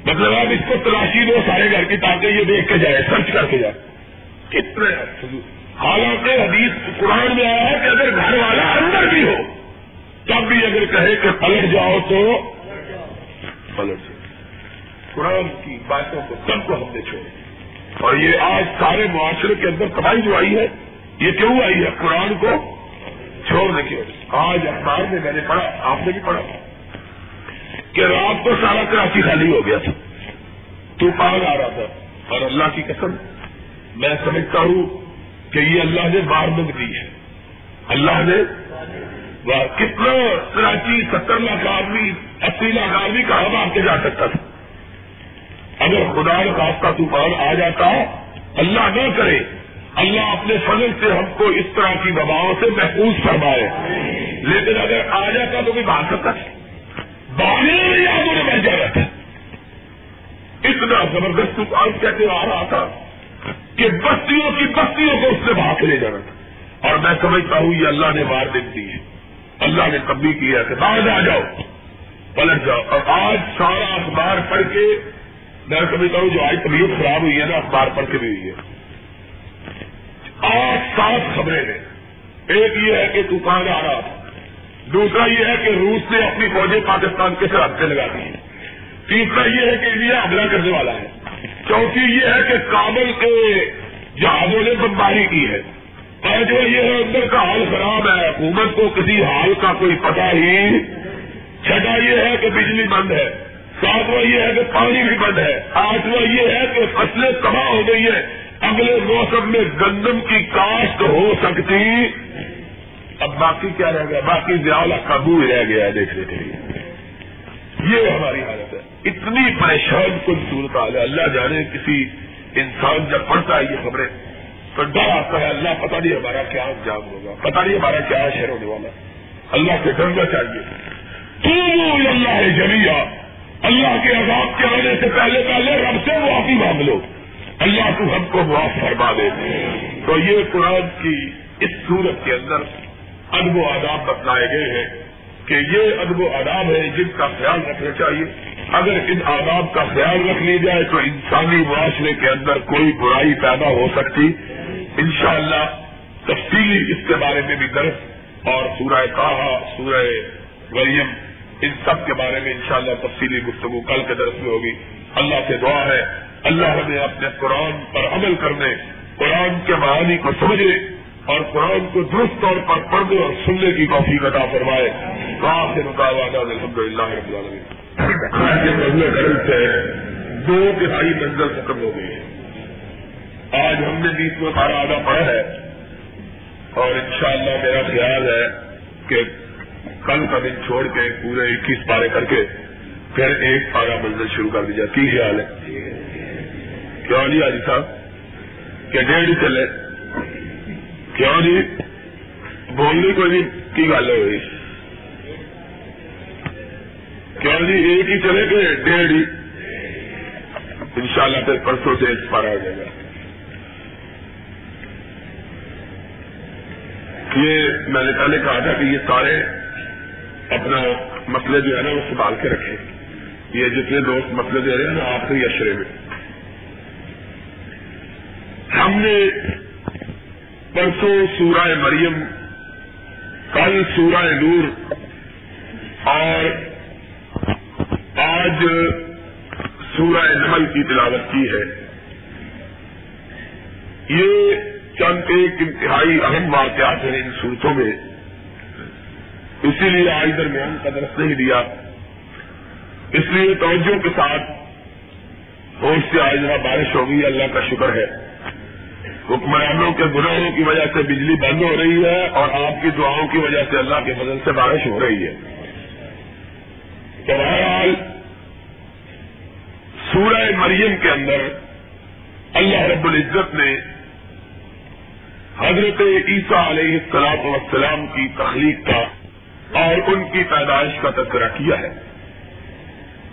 مطلب آپ اس کو تلاشی دو، سارے گھر کی تاکہ یہ دیکھ کے جائے، سرچ کر کے جائے۔ کتنے حالانکہ حدیث قرآن میں آیا ہے کہ اگر گھر والا اندر بھی ہو، تب بھی اگر کہے کہ پلٹ جاؤ تو پلٹ جاؤ۔ قرآن کی باتوں کو سب کو ہم نے چھوڑے اور یہ آج سارے معاشرے کے اندر تباہی جو آئی ہے، یہ کیوں آئی ہے؟ قرآن کو چھوڑنے کی آج اخبار میں میں نے پڑھا، آپ نے بھی پڑھا۔ کہ رات کو سارا کراچی خالی ہو گیا تھا۔ طوفان آ رہا تھا۔ اور اللہ کی قسم، میں سمجھتا ہوں کہ یہ اللہ نے وارننگ دی ہے۔ اللہ نے کتنا کراچی ستر لاکھ آدمی، اسی لاکھ آدمی کہاں بھاگ کے جا سکتا تھا۔ اگر خدا خاص کا طوفان آ جاتا اللہ نہ کرے، اللہ اپنے فضل سے ہم کو اس طرح کی وباؤں سے محفوظ فرمائے۔ لیکن اگر آ جاتا تو کوئی بھاگ سکتا میں آگوں نے بہ تھا اتنا زبردست طوفان کہتے آ رہا تھا کہ بستیوں کی بستیوں کو اس سے بھاگ لے جانا تھا۔ اور میں سمجھتا ہوں یہ اللہ نے مار دی ہے۔ اللہ نے کبھی کیا کہ بعد آ جاؤ، پلٹ جاؤ۔ اور آج سارا اخبار پڑھ کے میں سمجھتا ہوں جو آج طبیعت خراب ہوئی ہے نا، اخبار پڑھ کے بھی ہوئی ہے۔ آج سات خبریں ہیں۔ ایک یہ ہے کہ طوفان آ رہا دوسرا یہ ہے کہ روس نے اپنی فوجیں پاکستان کے ساتھ سے لگا دی تیسرا یہ ہے کہ انڈیا حملہ کرنے والا ہے۔ چوتھی یہ ہے کہ کابل کے جہازوں نے بمباری کی ہے۔ اور جو یہ ہے، اندر کا حال خراب ہے۔ حکومت کو کسی حال کا کوئی پتہ ہی چھٹا یہ ہے کہ بجلی بند ہے۔ ساتواں یہ ہے کہ پانی بھی بند ہے۔ آٹھواں یہ ہے کہ فصلیں تباہ ہو گئی ہے اگلے موسم میں گندم کی کاشت ہو سکتی۔ اب باقی کیا رہ گیا؟ باقی زیادہ قابو رہ گیا ہے دیکھنے کے لیے۔ یہ ہماری حالت ہے۔ اتنی پریشان کن صورت حال ہے۔ اللہ جانے کسی انسان جب پڑھتا ہے یہ خبریں تو ڈر آتا ہے۔ اللہ پتہ نہیں ہمارا کیا انجام ہوگا۔ پتہ نہیں ہمارا کیا شہر ہونے والا اللہ سے ڈرنا چاہیے۔ تو اللہ ہے جمیا اللہ کے عذاب کے آنے سے پہلے پہلے رب سے معافی مانگ لو۔ اللہ تو ہم کو معاف فرما دے۔ تو یہ قرآن کی اس صورت کے اندر ادب و آداب بتلائے گئے ہیں کہ یہ ادب و آداب ہے جن کا خیال رکھنا چاہیے۔ اگر ان آداب کا خیال رکھ لی جائے تو انسانی معاشرے کے اندر کوئی برائی پیدا ہو سکتی۔ انشاءاللہ تفصیلی اس کے بارے میں بھی درس اور سورہ کہا سورہ مریم ان سب کے بارے میں انشاءاللہ تفصیلی گفتگو کل کے درس میں ہوگی۔ اللہ سے دعا ہے۔ اللہ ہمیں اپنے قرآن پر عمل کرنے، قرآن کے معانی کو سمجھنے اور قرآن کو درست طور پر پڑھنے اور سننے کی کافی عطا فرمائے۔ سے مقابلہ الحمد للہ گرم سے دو دہائی منزل ختم ہو گئی ہے۔ آج ہم نے بیس میں بارہ آدھا پڑھا ہے۔ اور انشاءاللہ میرا خیال ہے کہ کل کا دن چھوڑ کے پورے اکیس پارے کر کے پھر ایک پارا منزل شروع کر دی جائے کی خیال ہے؟ کیوں جی آجی صاحب؟ کہ ڈیڑھ چلے۔ کیوں جی بولنے کو جی کی گل ہوئی؟ کیوں جی ایک ہی چلے گئے، ڈیڑھ ہی۔ ان شاء اللہ پھر پرسوں سے ایک پارا ہو جائے گا۔ یہ میں نے پہلے کہا تھا کہ یہ سارے اپنا مسئلے جو ہے نا وہ سنبھال کے رکھے یہ جتنے دوست مسئلے دے رہے ہیں نا آخری اشرے میں۔ ہم نے پرسوں سورہ مریم، کل سورہ نور، اور آج سورہ نمل کی تلاوت کی ہے۔ یہ چند ایک انتہائی اہم واقعات ہیں ان صورتوں میں۔ اسی لیے آج درمیان کا درس نہیں دیا۔ اس لیے توجہ کے ساتھ ہوش سے آج ذرا بارش ہوگی، اللہ کا شکر ہے۔ حکمرانوں کے گناہوں کی وجہ سے بجلی بند ہو رہی ہے اور آپ کی دعاؤں کی وجہ سے اللہ کے بدل سے بارش ہو رہی ہے۔ تو بہرحال، سورہ مریم کے اندر اللہ رب العزت نے حضرت عیسیٰ علیہ السلام وسلام کی تخلیق کا اور ان کی پیدائش کا تذکرہ کیا ہے۔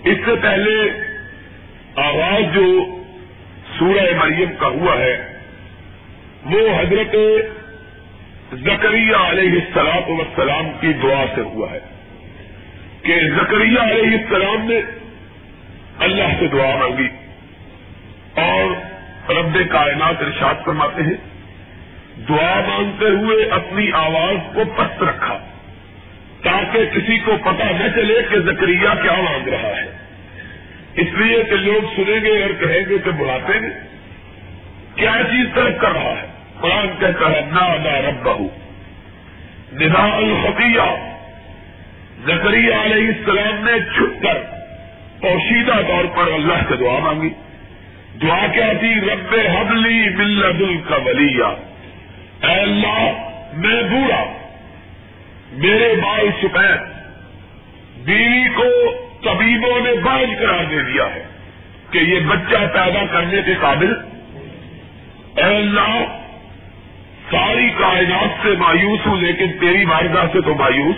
اس سے پہلے آغاز جو سورہ مریم کا ہوا ہے، وہ حضرت زکریہ علیہ السلام وسلام کی دعا سے ہوا ہے کہ زکریہ علیہ السلام نے اللہ سے دعا مانگی اور رب کائنات ارشاد فرماتے ہیں، دعا مانگتے ہوئے اپنی آواز کو پست رکھا۔ تاکہ کسی کو پتا نہ چلے کہ زکریہ کیا مانگ رہا ہے۔ اس لیے کہ لوگ سنیں گے اور کہیں گے کہ بلاتے ہیں کیا چیز طرف کر رہا ہے؟ قرآن کہتا ہے، نا نا رب بہو ندا الفقیہ زکریہ علیہ السلام نے چھپ کر پوشیدہ طور پر اللہ سے دعا مانگی۔ دعا کیا تھی؟ رب حبلی ملد کا ولیہ۔ اے اللہ، میں بوڑھا۔ میرے بال سفید بیوی کو طبیبوں نے باز قرار دے دیا ہے کہ یہ بچہ پیدا کرنے کے قابل اے اللہ، ساری کائنات سے مایوس ہوں، لیکن تیری واردہ سے تو مایوس۔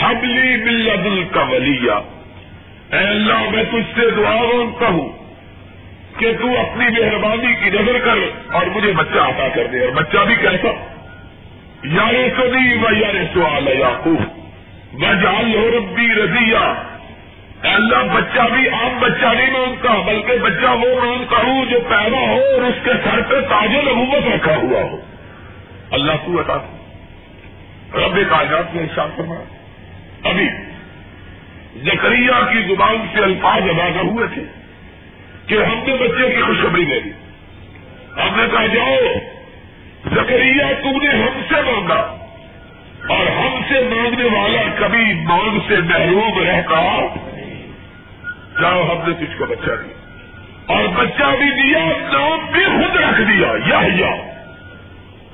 حبلی ملد کا ولیہ اے اللہ، میں تجھ سے دعا مانگتا ہوں کہ تو اپنی مہربانی کی نظر کر اور مجھے بچہ عطا کر دے۔ اور بچہ بھی کیسا؟ یار سو و یار سوال میں جان لو ربی رضیا اللہ، بچہ بھی عام بچہ نہیں مانگتا بلکہ بچہ وہ مانگتا ہوں جو پیدا ہو اور اس کے سر پہ تاج نبوت رکھا ہوا ہو۔ اللہ کو بتا رب کاغذات میں ارشاد فرما ابھی زکریہ کی زبان سے الفاظ ادا کر ہوئے تھے کہ ہم نے بچے کی خوشخبری دے دی ہم نے کہا، جاؤ زکریہ تم نے ہم سے مانگا اور ہم سے مانگنے والا کبھی مانگ سے محروم رہتا جاؤ ہم نے تجھ کو بچہ دیا۔ اور بچہ بھی دیا، نام بھی خود رکھ دیا، یا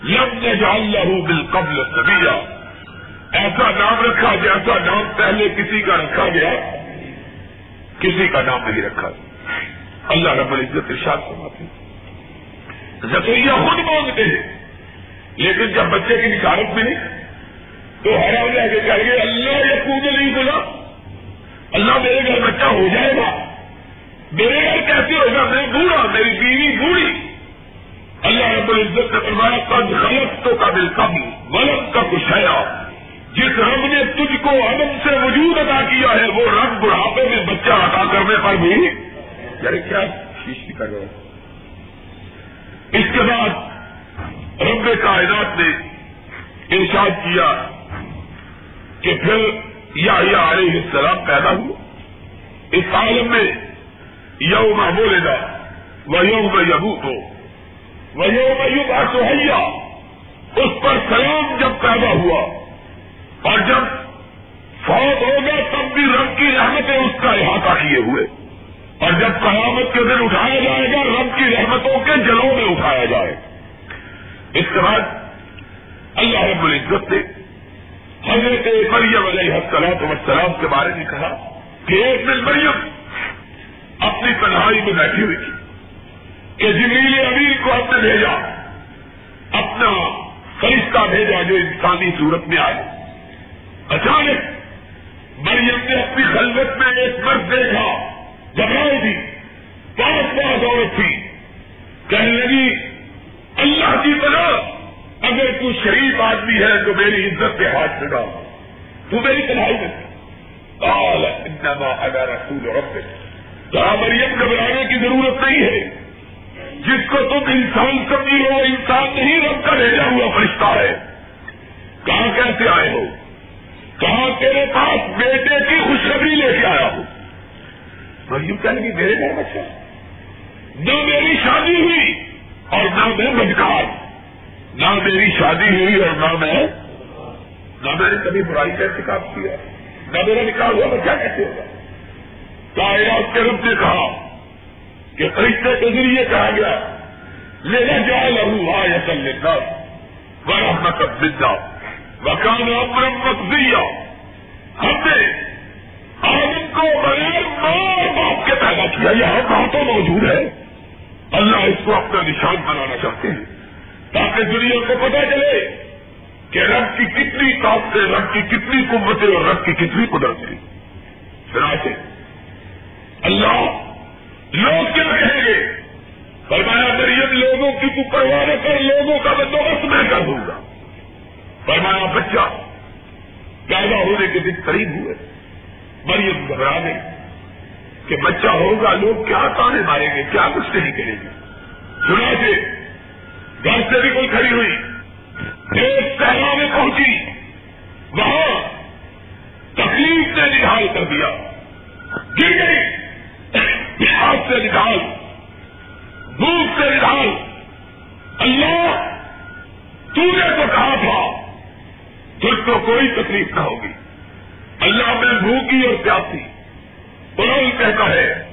لم جال لہو بل قبل سبیا ایسا نام رکھا جیسا نام پہلے کسی کا رکھا گیا، کسی کا نام نہیں رکھا۔ گیا اللہ رب العزت ارشاد فرماتے زکریہ خود مانگتے ہیں، لیکن جب بچے کی نکارت ملی تو حیران رہ کے کہیں گے اللہ یہ پوجا نہیں بولا اللہ میرے گھر بچہ ہو جائے گا۔ میرے گھر کیسے ہوگا؟ میں بوڑھا، میری بیوی بوڑھی۔ اللہ رب العزت نے فرمایا، قد غلط تو قابل کم غلط کا کچھ ہے جس رب نے تجھ کو عدم سے وجود ادا کیا ہے، وہ رب بڑھاپے میں بچہ ادا کرنے پر بھی۔ یعنی کیا کر رہے اس کے بعد رب کائنات نے ارشاد کیا کہ پھر یا علیہ السلام پیدا ہو اس عالم میں یوم بولے گا وہ یوم یبو ہو وہ یوم یوگ سہیا اس پر سلام جب پیدا ہوا اور جب فوت ہوگا تب بھی رب کی رحمتیں اس کا احاطہ کیے ہوئے۔ قیامت کے دن اٹھایا جائے گا، رب کی رحمتوں کے جلوں میں اٹھایا جائے۔ گا اس کے بعد اللہ رب العزت نے حضرت مریم علیہ السلام وسلام کے بارے میں کہا کہ ایک دن مریم اپنی تنہائی میں بیٹھی ہوئی تھی کہ جمیل امیر کو ہم نے بھیجا، اپنا فرشتہ بھیجا جو انسانی صورت میں آئے اچانک مریم نے اپنی خلوت میں ایک مرد دیکھا گھبرائی تھی پانچ پانچ عورت تھی۔ کہنے لگی، اللہ کی طرح اگر تو شریف آدمی ہے تو میری عزت کے ہاتھ سے ڈال۔ تو میری کڑھائی میں اگر رسول رب کہا، مریم، گھبرانے کی ضرورت نہیں ہے۔ جس کو تم انسان سمجھی ہو، انسان نہیں رب کا بھیجا ہوا فرشتہ ہے۔ کہاں کیسے آئے ہو؟ کہاں تیرے پاس بیٹے کی خوشخبری لے کے آیا ہوں مریم کہنے کی میرے گھر اچھا۔ بچہ نہ میری شادی ہوئی اور نہ میں مجکار نہ میری شادی ہوئی اور نہ میں نہ میں نے کبھی برائی کا انتخاب کیا، نہ میرا نکاح ہوا بچہ کیسے ہوگا؟ کائرات کے رب نے کہا کہ فرشتے کے ذریعے کہا گیا لینا جائے لہو ہا یا کل لینا بڑا مطلب بدا مکان امرم مقدیا ہم نے آدم کو بغیر ماں باپ کے پیدا کیا، یہاں کہاں تو موجود ہے؟ اللہ اس کو اپنا نشان بنانا چاہتے ہیں تاکہ دنیا کو پتا چلے کہ رب کی کتنی طاقتیں رب کی کتنی قوتیں اور رب کی کتنی قدرت تھی چنانچہ، اللہ لوگ کیا کہیں گے؟ فرمایا مریم لوگوں کی تو پرواہ کر، لوگوں کا بندوبست میں کر دوں گا۔ فرمایا، بچہ، پیدا ہونے کے دن قریب ہوئے مریم گھبرا گئی۔ کہ بچہ ہوگا، لوگ کیا تانے ماریں گے، کیا کچھ نہیں کریں گے۔ سنا سے گھر سے بھی کوئی کھڑی ہوئی، ایک پہلا میں پہنچی، وہاں تکلیف نے نکال کر دیا۔ گر گئی ہاتھ سے نکال دودھ سے نکال اللہ تو نے تو کہا تھا، تجھ کو کوئی تکلیف نہ ہوگی۔ اللہ میں بھوکی اور پیاسی۔ قرآن کہتا ہے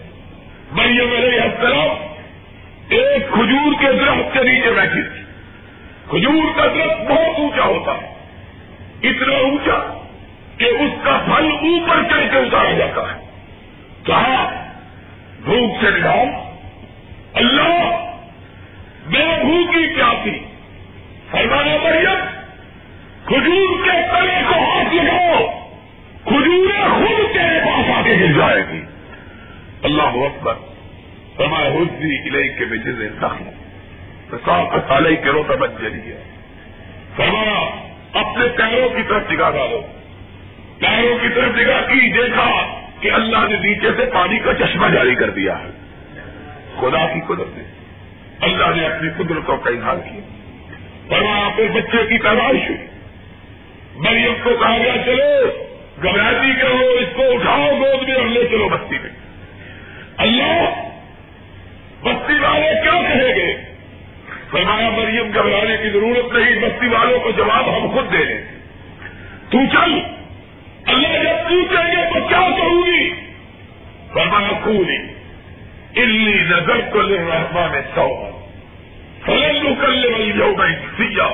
مریم علیہ السلام ایک کھجور کے درخت کے نیچے بیٹھی۔ تھی کھجور کا درخت بہت اونچا ہوتا ہے، اتنا اونچا کہ اس کا پھل اوپر چڑھ کے اتارا جاتا ہے۔ کہا، بھوک سے نکال۔ اللہ، میں بھوکی پیاسی فرمانا مریم کھجور کے تلے کو ہاتھ لگاؤ۔ کھجوریں خود تیرے پاس آ کے گر جائے گی۔ اللہ اکبر۔ ہمارے حسنی علیہ کے بجے سالے کے روتا بچ جلی ہے فرمایا، اپنے پیروں کی طرف نگاہ ڈالو۔ پیروں کی طرف نگاہ کی، دیکھا کہ اللہ نے نیچے سے پانی کا چشمہ جاری کر دیا ہے۔ خدا کی قدرت نے اللہ نے اپنی قدرتوں کا اظہار کیا۔ فرمایا پھر بچے کی پیدائش ہوئی۔ مریم کو کہا گیا، چلو۔ گھبراتی کے ہو اس کو اٹھاؤ، گود میں اور لے چلو بستی میں۔ اللہ بستی والے کیا کہیں گے؟ فرمایا، مریم گھبرانے کی ضرورت نہیں، بستی والوں کو جواب ہم خود دے لیں تو چل، اللہ جب پوچھیں گے تو کیا کہوں گی؟ فرمایا کولی انی نظر کو لے رہا میں سو فلن کر لے والی جو میں سیا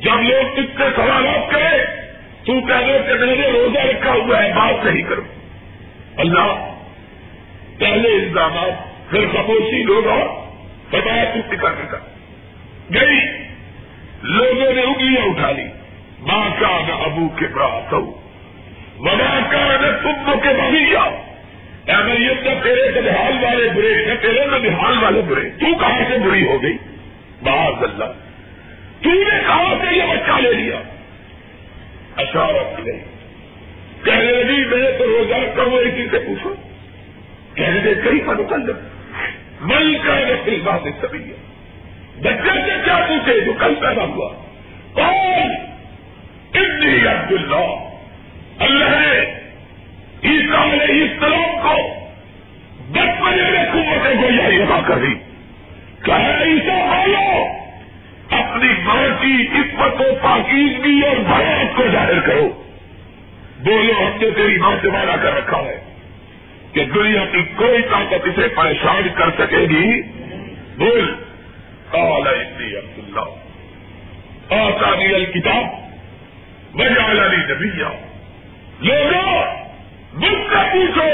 جب لوگ تجھ سے سوالات کرے تو کہنے کہ روزہ رکھا ہوا ہے بات نہیں کروں اللہ پہلے الزامات، پھر خاموشی لوگ اور بتایا تو کرنے کا گئی، لوگوں نے انگلیاں اٹھا لی۔ ماں کا نہ ابو کے برا ماں کا نہ تم کے بھیا اگر یہ تو تیرے نبحال والے برے ہیں، تیرے نبحال والے برے تو کہاں سے بری ہو گئی؟ بہت اللہ۔ تو نے کہاں سے یہ بچہ لے لیا۔ اشارت نہیں کہنے لگی میں تو روزہ کروں اسی سے پوچھو۔ کہنے لگے، کئی منکل مل کر فل بات سبھی بچے سے کیا پوچھے؟ جو کل پیدا ہوا۔ کون اتنی عبد اللہ اللہ نے عیسا علیہ السلام کو بچپنے میں قوت گویا ادا کر دی۔ کہ عیسا بولو اپنی ماں کی عزت و پاکیزگی اور بھرات کو ظاہر کرو۔ بولو، ہم نے تیری ماں سے وعدہ کر رکھا ہے کہ دنیا کی کوئی طاقت اسے پریشان کر سکے گی۔ بول عبد اللہ آسانی الکتاب وجالانی نبیا۔ لوگوں مجھ سے پوچھو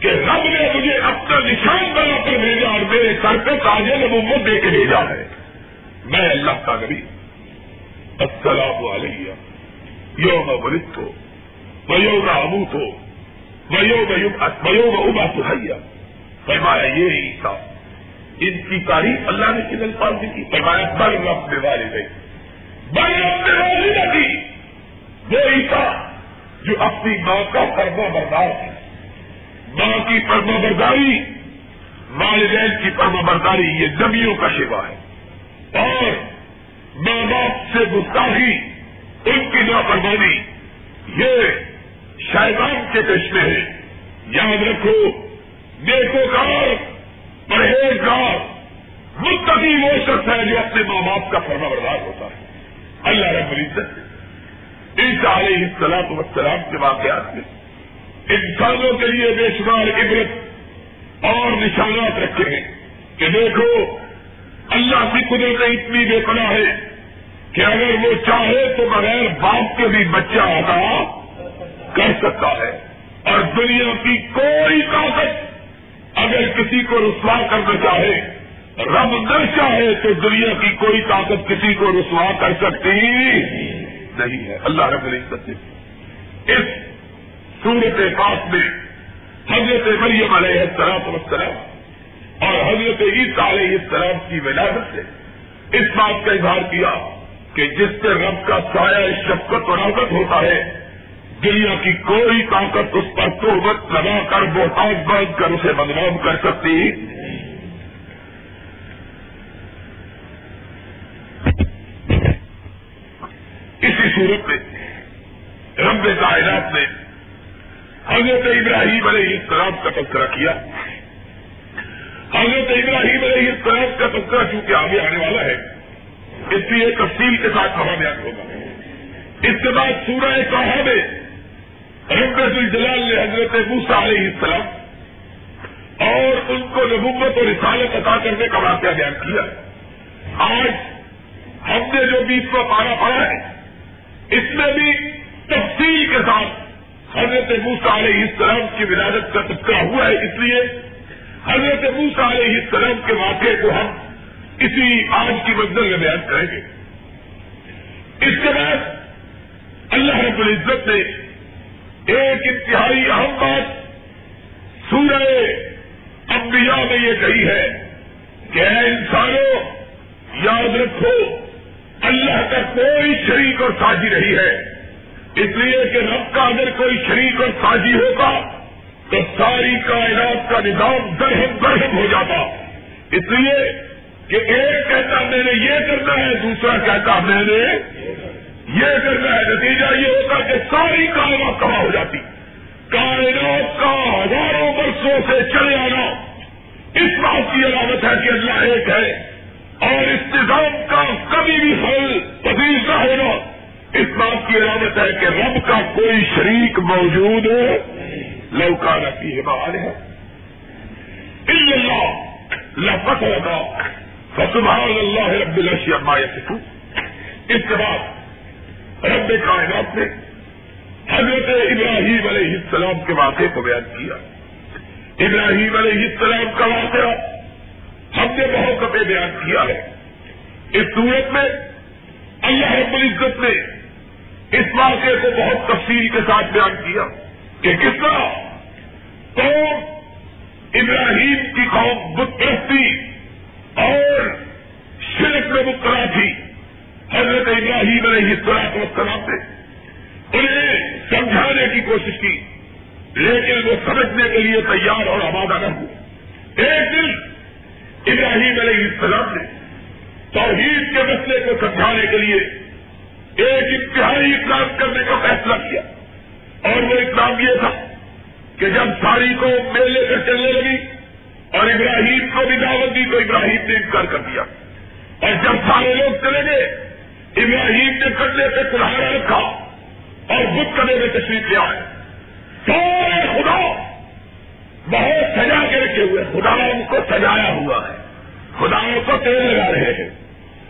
کہ رب نے مجھے اپنا نشان بنا کر بھیجا اور میرے سر پہ تاجے نبوت دے کے بھیجا ہے۔ میں اللہ کا نبی. السلام علیہ. یوم ولد ہو وہ یوم اموت ہو ابا سہیا فرمایا یہ عیسا ان کی تاریخ اللہ نے کن الفاظ بھی کی؟ فرمایا، بل رب والے گئے بل رب والے کی وہ عیسا جو اپنی ماں کا فرما بردار ہے ماں کی فرما برداری، والدین کی فرما برداری، یہ نبیوں کا شیوا ہے. اور ماں باپ سے گستاخی، ان کی نافرمانی یہ شیطان کے چشمے ہے۔ یاد رکھو نیکوکار پرہیزگار متقی وہ شخص ہے جو اپنے ماں باپ کا فرما بردار ہوتا ہے۔ اللہ رب العزت اس علیہ السلام وسلام کے واقعات میں انسانوں کے لیے بے شمار عبرت اور نشانات رکھے ہیں کہ دیکھو اللہ کی قدرت اتنی بے پناہ ہے کہ اگر وہ چاہے تو بغیر باپ کے بھی بچہ ادا کر سکتا ہے۔ اور دنیا کی کوئی طاقت اگر کسی کو رسوا کرنا چاہے، رب نہ چاہے تو دنیا کی کوئی طاقت کسی کو رسوا کر سکتی نہیں ہے۔ اللہ رب العزت نے اس سورت پاس میں حضرت مریم علیہ السلام وسلام اور حضرت عیسیٰ علیہ السلام کی ولادت سے اس بات کا اظہار کیا کہ جس سے رب کا سایہ شفقت و راغت ہوتا ہے، دنیا کی کوئی طاقت اس پر توبت لگا کر بہتاج باندھ کر اسے بدنام کر سکتی۔ اسی صورت میں رب کائنات نے حضرت ابراہیم علیہ السلام کا تذکرہ کیا۔ حضرت ابراہیم علیہ السلام کا تذکرہ چونکہ آگے آنے والا ہے، اس لیے تفصیل کے ساتھ کہا بیان ہوگا اس کے بعد سورہ کہا میں رب الجلال نے حضرت موسا علیہ السلام اور ان کو نبوت اور رسالت عطا کرنے کا واقعہ بیان کیا۔ آج ہم نے جو بیسواں پارا پڑا ہے، اس میں بھی تفصیل کے ساتھ حضرت موسا علیہ السلام کی ولادت کا تذکرہ ہوا ہے۔ اس لیے حضرت موسا علیہ السلام کے واقعے کو ہم اسی آج کی منزل میں بیان کریں گے۔ اس کے بعد اللہ رب العزت نے ایک انتہائی اہم بات سورہ انبیاء میں یہ کہی ہے کہ اے انسانوں، یاد رکھو، اللہ کا کوئی شریک اور سازی نہیں ہے۔ اس لیے کہ رب کا اگر کوئی شریک اور سازی ہوگا تو ساری کائنات کا نظام درہم درہم ہو جاتا۔ اس لیے کہ ایک کہتا میں نے یہ کرنا ہے، دوسرا کہتا میں نے یہ کرنا ہے۔ نتیجہ یہ ہوتا کہ ساری کائنات کہاں ہو جاتی۔ کائنات کا ہزاروں برسوں سے چلے آنا۔ اس بات کی علامت ہے کہ اللہ ایک ہے اور اس نظام کا کبھی بھی حل تبدیل نہ ہونا۔ اس بات کی علامت ہے کہ رب کا کوئی شریک موجود لوکا رکھی ہے بہار ہے لفت ہوگا فسبحان اللہ رب الشی اما سکھو اس کے بعد رب کائنات نے حضرت ابراہیم علیہ السلام کے واقعے کو بیان کیا. ابراہیم علیہ السلام کا واقعہ ہم نے بہت کپے بیان کیا ہے. اس صورت میں اللہ رب العزت نے اس واقعے کو بہت تفصیل کے ساتھ بیان کیا. کہ کس طرح قوم ابراہیم کی قوم بت پرستی اور شرک میں مبتلا تھی۔ حضرت ابراہیم علیہ السلام السلام نے انہیں سمجھانے کی کوشش کی، لیکن وہ سمجھنے کے لیے تیار اور آبادہ نہ ہوئے۔ ایک دن ابراہیم علیہ السلام نے توحید کے مسئلے کو سمجھانے کے لیے ایک انتہائی اقدام کرنے کا فیصلہ کیا۔ اور وہ اقدام یہ تھا کہ جب ساری کو میلے کر چلنے لگی اور ابراہیم کو بھی دعوت دی تو ابراہیم نے انکار کر دیا۔ اور جب سارے لوگ چلے گئے، ابراہیم نے کٹنے پہ کلایا رکھا اور بدھ کرنے میں تشریف لیا ہے سارے خدا بہت سجا کے رکھے ہوئے خداؤں کو سجایا ہوا ہے۔ خداؤں کو تیل لگا رہے ہیں۔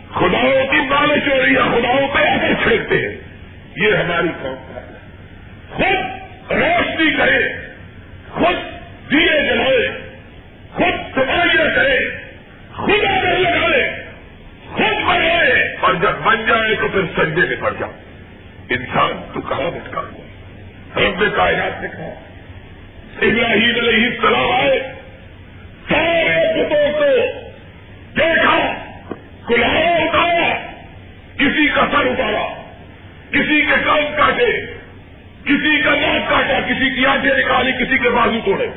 خداؤں کی مالش ہو رہی ہے۔ خداؤں پہ ایسے چھیڑتے ہیں۔ یہ ہماری قوم کا خود روشنی کرے، خود دیے جلائے خود صفائیاں کرے، خود آدر لگائے، خود بنائے اور جب بن جائے تو پھر سنجے میں پڑ جاؤ۔ انسان تو کہاں بٹکا ہوا؟ رب کائنات نے کہا، ابراہیم علیہ السلام آئے، سارے بتوں کو دیکھا کلاوا اتارا کسی کا سر اتارا کسی کے کام کاٹے۔ کسی کا ناک کاٹا، کسی کی آنکھیں نکالی، کسی کے بازو توڑے۔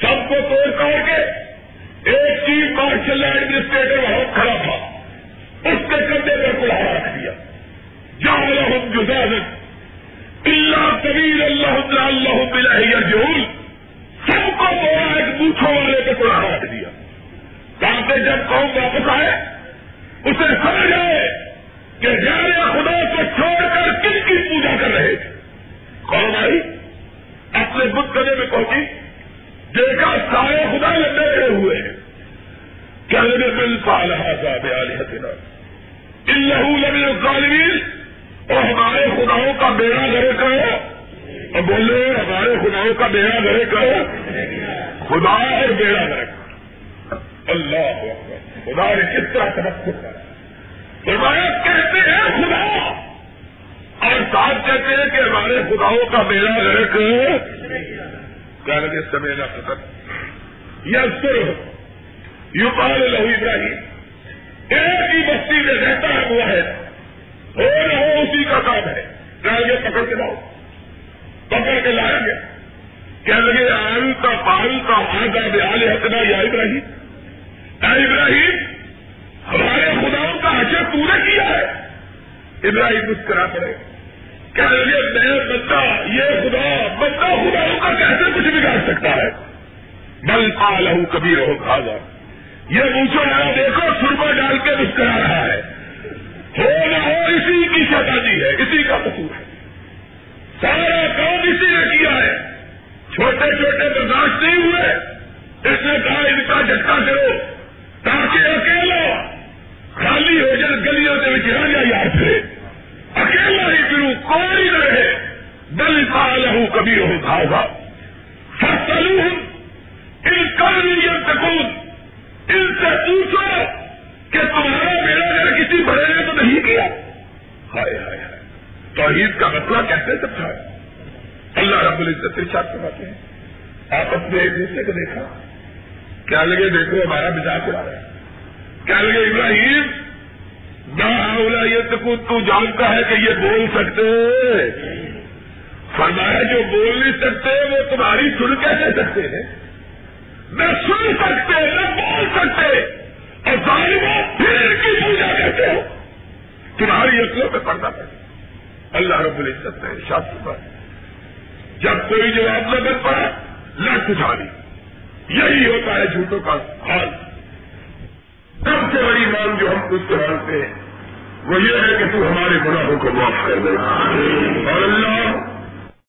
سب کو توڑ توڑ کے ایک چیز مارشل ایڈمنسٹریٹر وہاں کھڑا تھا۔ اس کے کندھے پر کلاوا رکھ دیا۔ جہاں ہم جزازت اللہ کبیر اللہ اللہ ملا جول سب کو بولا ایک بوٹھوں والے پہ تھوڑا رکھ دیا۔ تاکہ جب قوم واپس آئے، اسے سمجھ آئے کہ جانے خدا کو چھوڑ کر کن کی پوجا کر رہے تھے؟ کون آئی اپنے بت کرنے میں پہنچی، دیکھا سارے خدا لگے رہے ہوئے ہیں۔ کیا لگے مل پا رہا تھا بیال ظالمین اور ہمارے خداؤں کا بیڑا گھرے کرو۔ اور بولے، ہمارے خداؤں کا بیڑا گھرے کرو۔ خدا اور بیڑا گھرے کرو۔ اللہ خدا نے کس طرح سبق کر کہتے ہیں خدا۔ اور ساتھ کہتے ہیں کہ ہمارے خداؤں کا بیڑا گھرے کرو کیا لگے سمے ختم۔ یہ سر یو پال لہو ابراہیم۔ ایک ہی بستی میں رہتا ہے ہے۔ ہو نہ ہو اسی کا کام ہے۔ گے پکڑ کے لاؤ۔ پکڑ کے لائیں گے کیا لگے آل کا پال کا آگا بیال ہتنا یا ابراہیم۔ اے ابراہیم، ہمارے خداؤں کا حشر پورا کیا ہے؟ ابراہیم مسکرا پڑے۔ گا کیا لگے میں بندہ، یہ خدا، بندہ خداؤں کا کیسے کچھ بگاڑ سکتا ہے؟ بل پال ہوں کبھی رہو کھاگا یہ پوچھو دیکھو، سرما ڈال کے مسکرا رہا ہے۔ ہو نہ ہو، اسی کی شہزادی ہے، اسی کا قصور ہے۔ سارا کام اسی نے کیا ہے۔ چھوٹے چھوٹے برداشت نہیں ہوئے۔ اس نے کہا، ان کا جھٹکا کرو، تاکہ اکیلا خالی ہو جائے، گلیوں کے بچ جائے، یار پھر اکیلا ہی پھر کوئی نہ رہے دل کا لہو کبھی ہو کھاؤ فصل ان کر سکون ان سے پوچھو کہ تمہارا میرا گھر کسی بڑے نے تو نہیں کیا؟ ہائے ہائے ہائے۔ توحید کا مسئلہ کیسے سمجھا؟ ہے اللہ رب العزت ارشاد کرواتے ہیں۔ آپ اپنے ایک دوسرے کو دیکھا۔ کیا لگے، دیکھو ہمارا مزاج چلا رہا ہے؟ کیا لگے، ابراہیم نہ یہ تو جانتا ہے کہ یہ بول سکتے فرمایا جو بول نہیں سکتے وہ تمہاری سن کیسے سکتے ہیں۔ نہ سن سکتے، نہ بول سکتے۔ اور ظالموں پھر کی پوجا کہتے ہو۔ تمہاری اصلوں پہ پڑنا پڑے۔ اللہ رب العزت نے شاد پر جب کوئی جواب نہ بن پڑا لٹ اٹھانی۔ یہی ہوتا ہے جھوٹوں کا حال۔ سب سے بڑی مانگ جو ہم تجھ سے مانگتے ہیں، وہ یہ ہے کہ تو ہمارے گناہوں کو معاف کر دے۔ اور اللہ